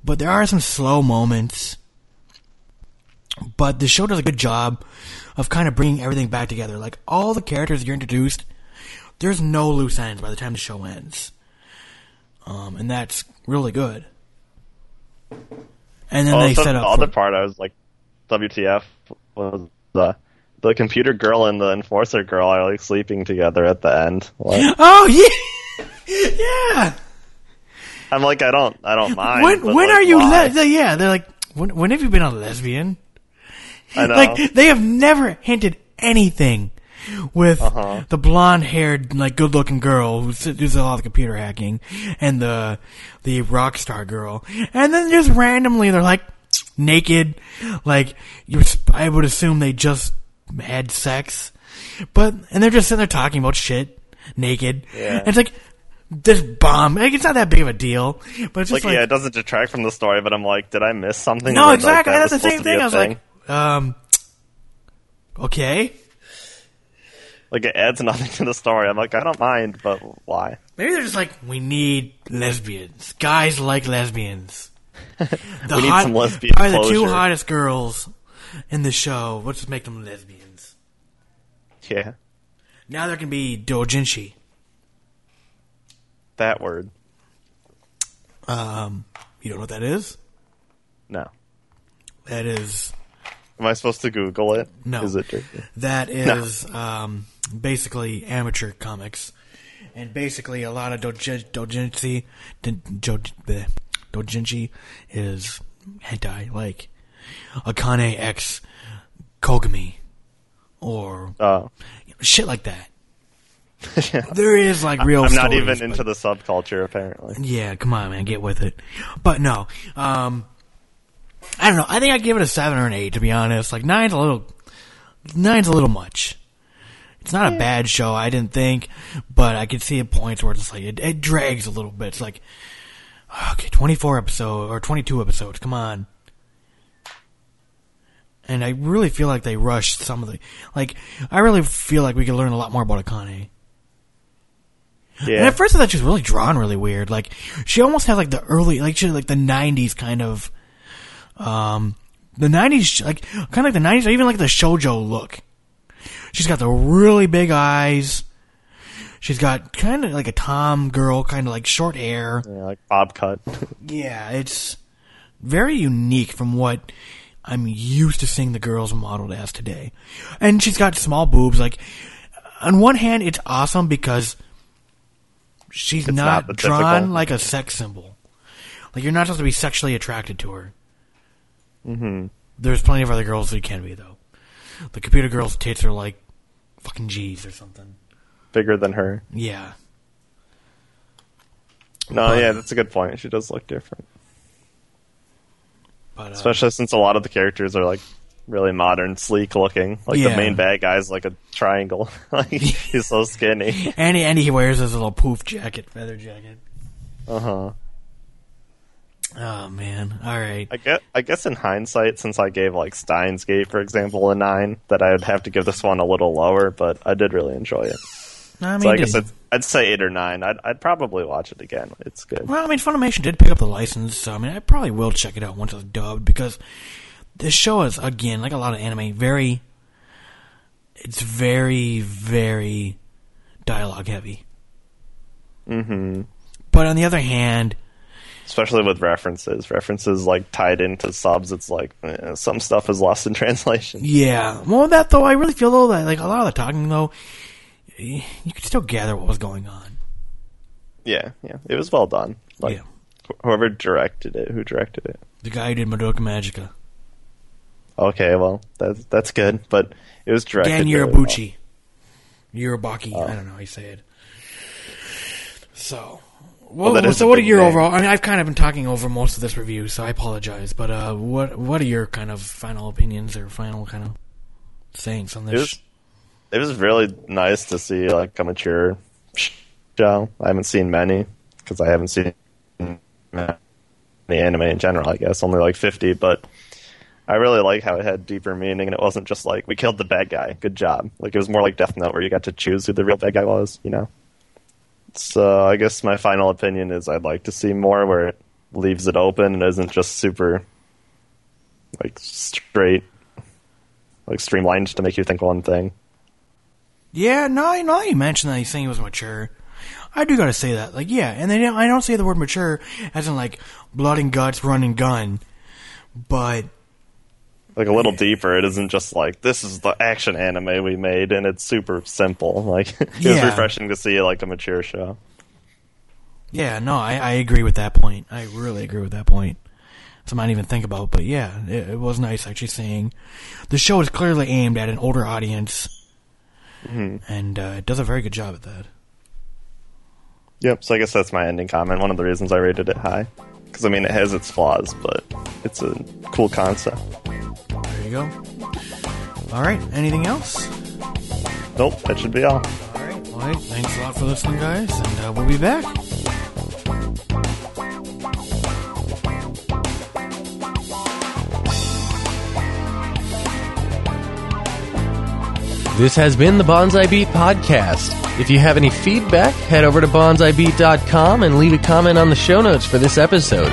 but there are some slow moments. But the show does a good job of kind of bringing everything back together. Like all the characters you're introduced, there's no loose ends by the time the show ends, um, and that's really good. And then they set up the for- other part I was like, WTF was the the computer girl and the enforcer girl are like sleeping together at the end. Like, Oh yeah, yeah. I'm like, I don't, I don't mind. when when like, are you? Le- yeah, they're like, when, when have you been a lesbian? I know. Like they have never hinted anything with Uh-huh. the blonde-haired, like good-looking girl who does a lot of computer hacking, and the the rock star girl, and then just randomly they're like naked, like you. I would assume they just had sex, but and they're just sitting there talking about shit naked. Yeah. And it's like this bomb. Like it's not that big of a deal, but it's like, just like, yeah, it doesn't detract from the story, but I'm like, did I miss something? no, Like, exactly. that That's the same thing. I was like, um, okay. Like it adds nothing to the story. I'm like, I don't mind, but why? Maybe they're just like, we need lesbians. Guys like lesbians. The We need some lesbian Probably the two hottest girls in the show. Let's just make them lesbians. Yeah, Now there can be doujinshi. that word. Um, you don't know what that is? No. That is Am I supposed to Google it? No. Is it tricky? that is um, basically amateur comics, and basically a lot of doujin- doujinshi, din- jo- bleh, doujinshi is hentai, like Akane X Kogami, or Oh, shit like that. There is like real. Stuff. I'm not stories, even but- into the subculture apparently. Yeah, come on, man, get with it. But no, um, I don't know. I think I'd give it a seven or an eight, to be honest. Like nine's a little, nine's a little much. It's not a bad show, I didn't think, but I could see at points where it's like it, it drags a little bit. It's like okay, twenty four episodes or twenty two episodes. Come on. And I really feel like they rushed some of the like. I really feel like we could learn a lot more about Akane. And at first, I thought she was really drawn really weird. Like she almost had like the early, like she like the '90s kind of, um, the '90s like kind of like the '90s, or even like the shojo look. She's got the really big eyes. She's got kind of like a tom girl, kind of like short hair. Yeah, like bob cut. Yeah, it's very unique from what I'm used to seeing the girls modeled as today. And she's got small boobs. Like, on one hand, it's awesome because she's It's not, not drawn typical- like a sex symbol. Like, you're not supposed to be sexually attracted to her. Mm-hmm. There's plenty of other girls that you can be, though. The computer girls' tits are like fucking G's or something. Bigger than her. Yeah. No, But- yeah, that's a good point. She does look different. But, uh, Especially since a lot of the characters are like really modern, sleek looking. Like Yeah. the main bad guy's like a triangle. like he's so skinny. and, he, and he wears his little poof jacket, feather jacket. Uh huh. Oh, man. All right. I guess, I guess in hindsight, since I gave like Steins Gate, for example, a nine, that I would have to give this one a little lower, but I did really enjoy it. I mean, so I guess I'd, I'd say eight or nine. I'd, I'd probably watch it again. It's good. Well, I mean, Funimation did pick up the license, so I mean, I probably will check it out once it's dubbed because this show is again like a lot of anime, very. It's very very dialogue heavy. Mm-hmm. But on the other hand, Especially with references. References like tied into subs, it's like eh, some stuff is lost in translation. yeah. Well, that though, I really feel though that like a lot of the talking though, you could still gather what was going on. Yeah, yeah. It was well done. Like Yeah. wh- whoever directed it, who directed it. The guy who did Madoka Magica, Okay, well, that's that's good, but it was directed. Dan really well. Yurabuchi, Yurabaki, I don't know how you say it. So, well, is so what are your name. overall? I mean, I've kind of been talking over most of this review, so I apologize. But uh, what what are your kind of final opinions or final kind of sayings on It this? was it was really nice to see like a mature show. I haven't seen many because I haven't seen many anime in general. I guess only like fifty, but I really like how it had deeper meaning and it wasn't just like we killed the bad guy, good job. Like it was more like Death Note where you got to choose who the real bad guy was. You know. So I guess my final opinion is I'd like to see more where it leaves it open and isn't just super like straight like streamlined to make you think one thing. Yeah, no, that you mentioned that he's saying he was mature, I do gotta say that. Like, yeah, and then I don't say the word mature as in like blood and guts, run and gun, but Like a little deeper, it isn't just like this is the action anime we made and it's super simple. Like it was refreshing to see like a mature show. yeah, no, I, I agree with that point. I really agree with that point. Something I didn't even think about, but yeah, it, it was nice actually seeing the show is clearly aimed at an older audience, and uh, it does a very good job at that. Yep. So I guess that's my ending comment. One of the reasons I rated it high, because I mean it has its flaws, but it's a cool concept. There you go. All right, anything else? Nope, that should be all. All right, well, hey, thanks a lot for listening, guys, and uh, we'll be back. This has been the Bonsai Beat Podcast. If you have any feedback, head over to bonsaibeat.com and leave a comment on the show notes for this episode.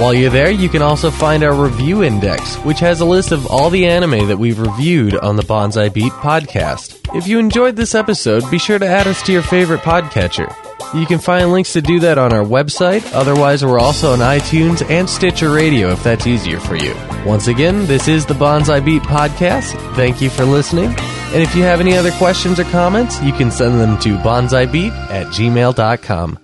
While you're there, you can also find our review index, which has a list of all the anime that we've reviewed on the Bonsai Beat Podcast. If you enjoyed this episode, be sure to add us to your favorite podcatcher. You can find links to do that on our website. Otherwise, we're also on iTunes and Stitcher Radio if that's easier for you. Once again, this is the Bonsai Beat Podcast. Thank you for listening. And if you have any other questions or comments, you can send them to bonsaibeat at gmail.com.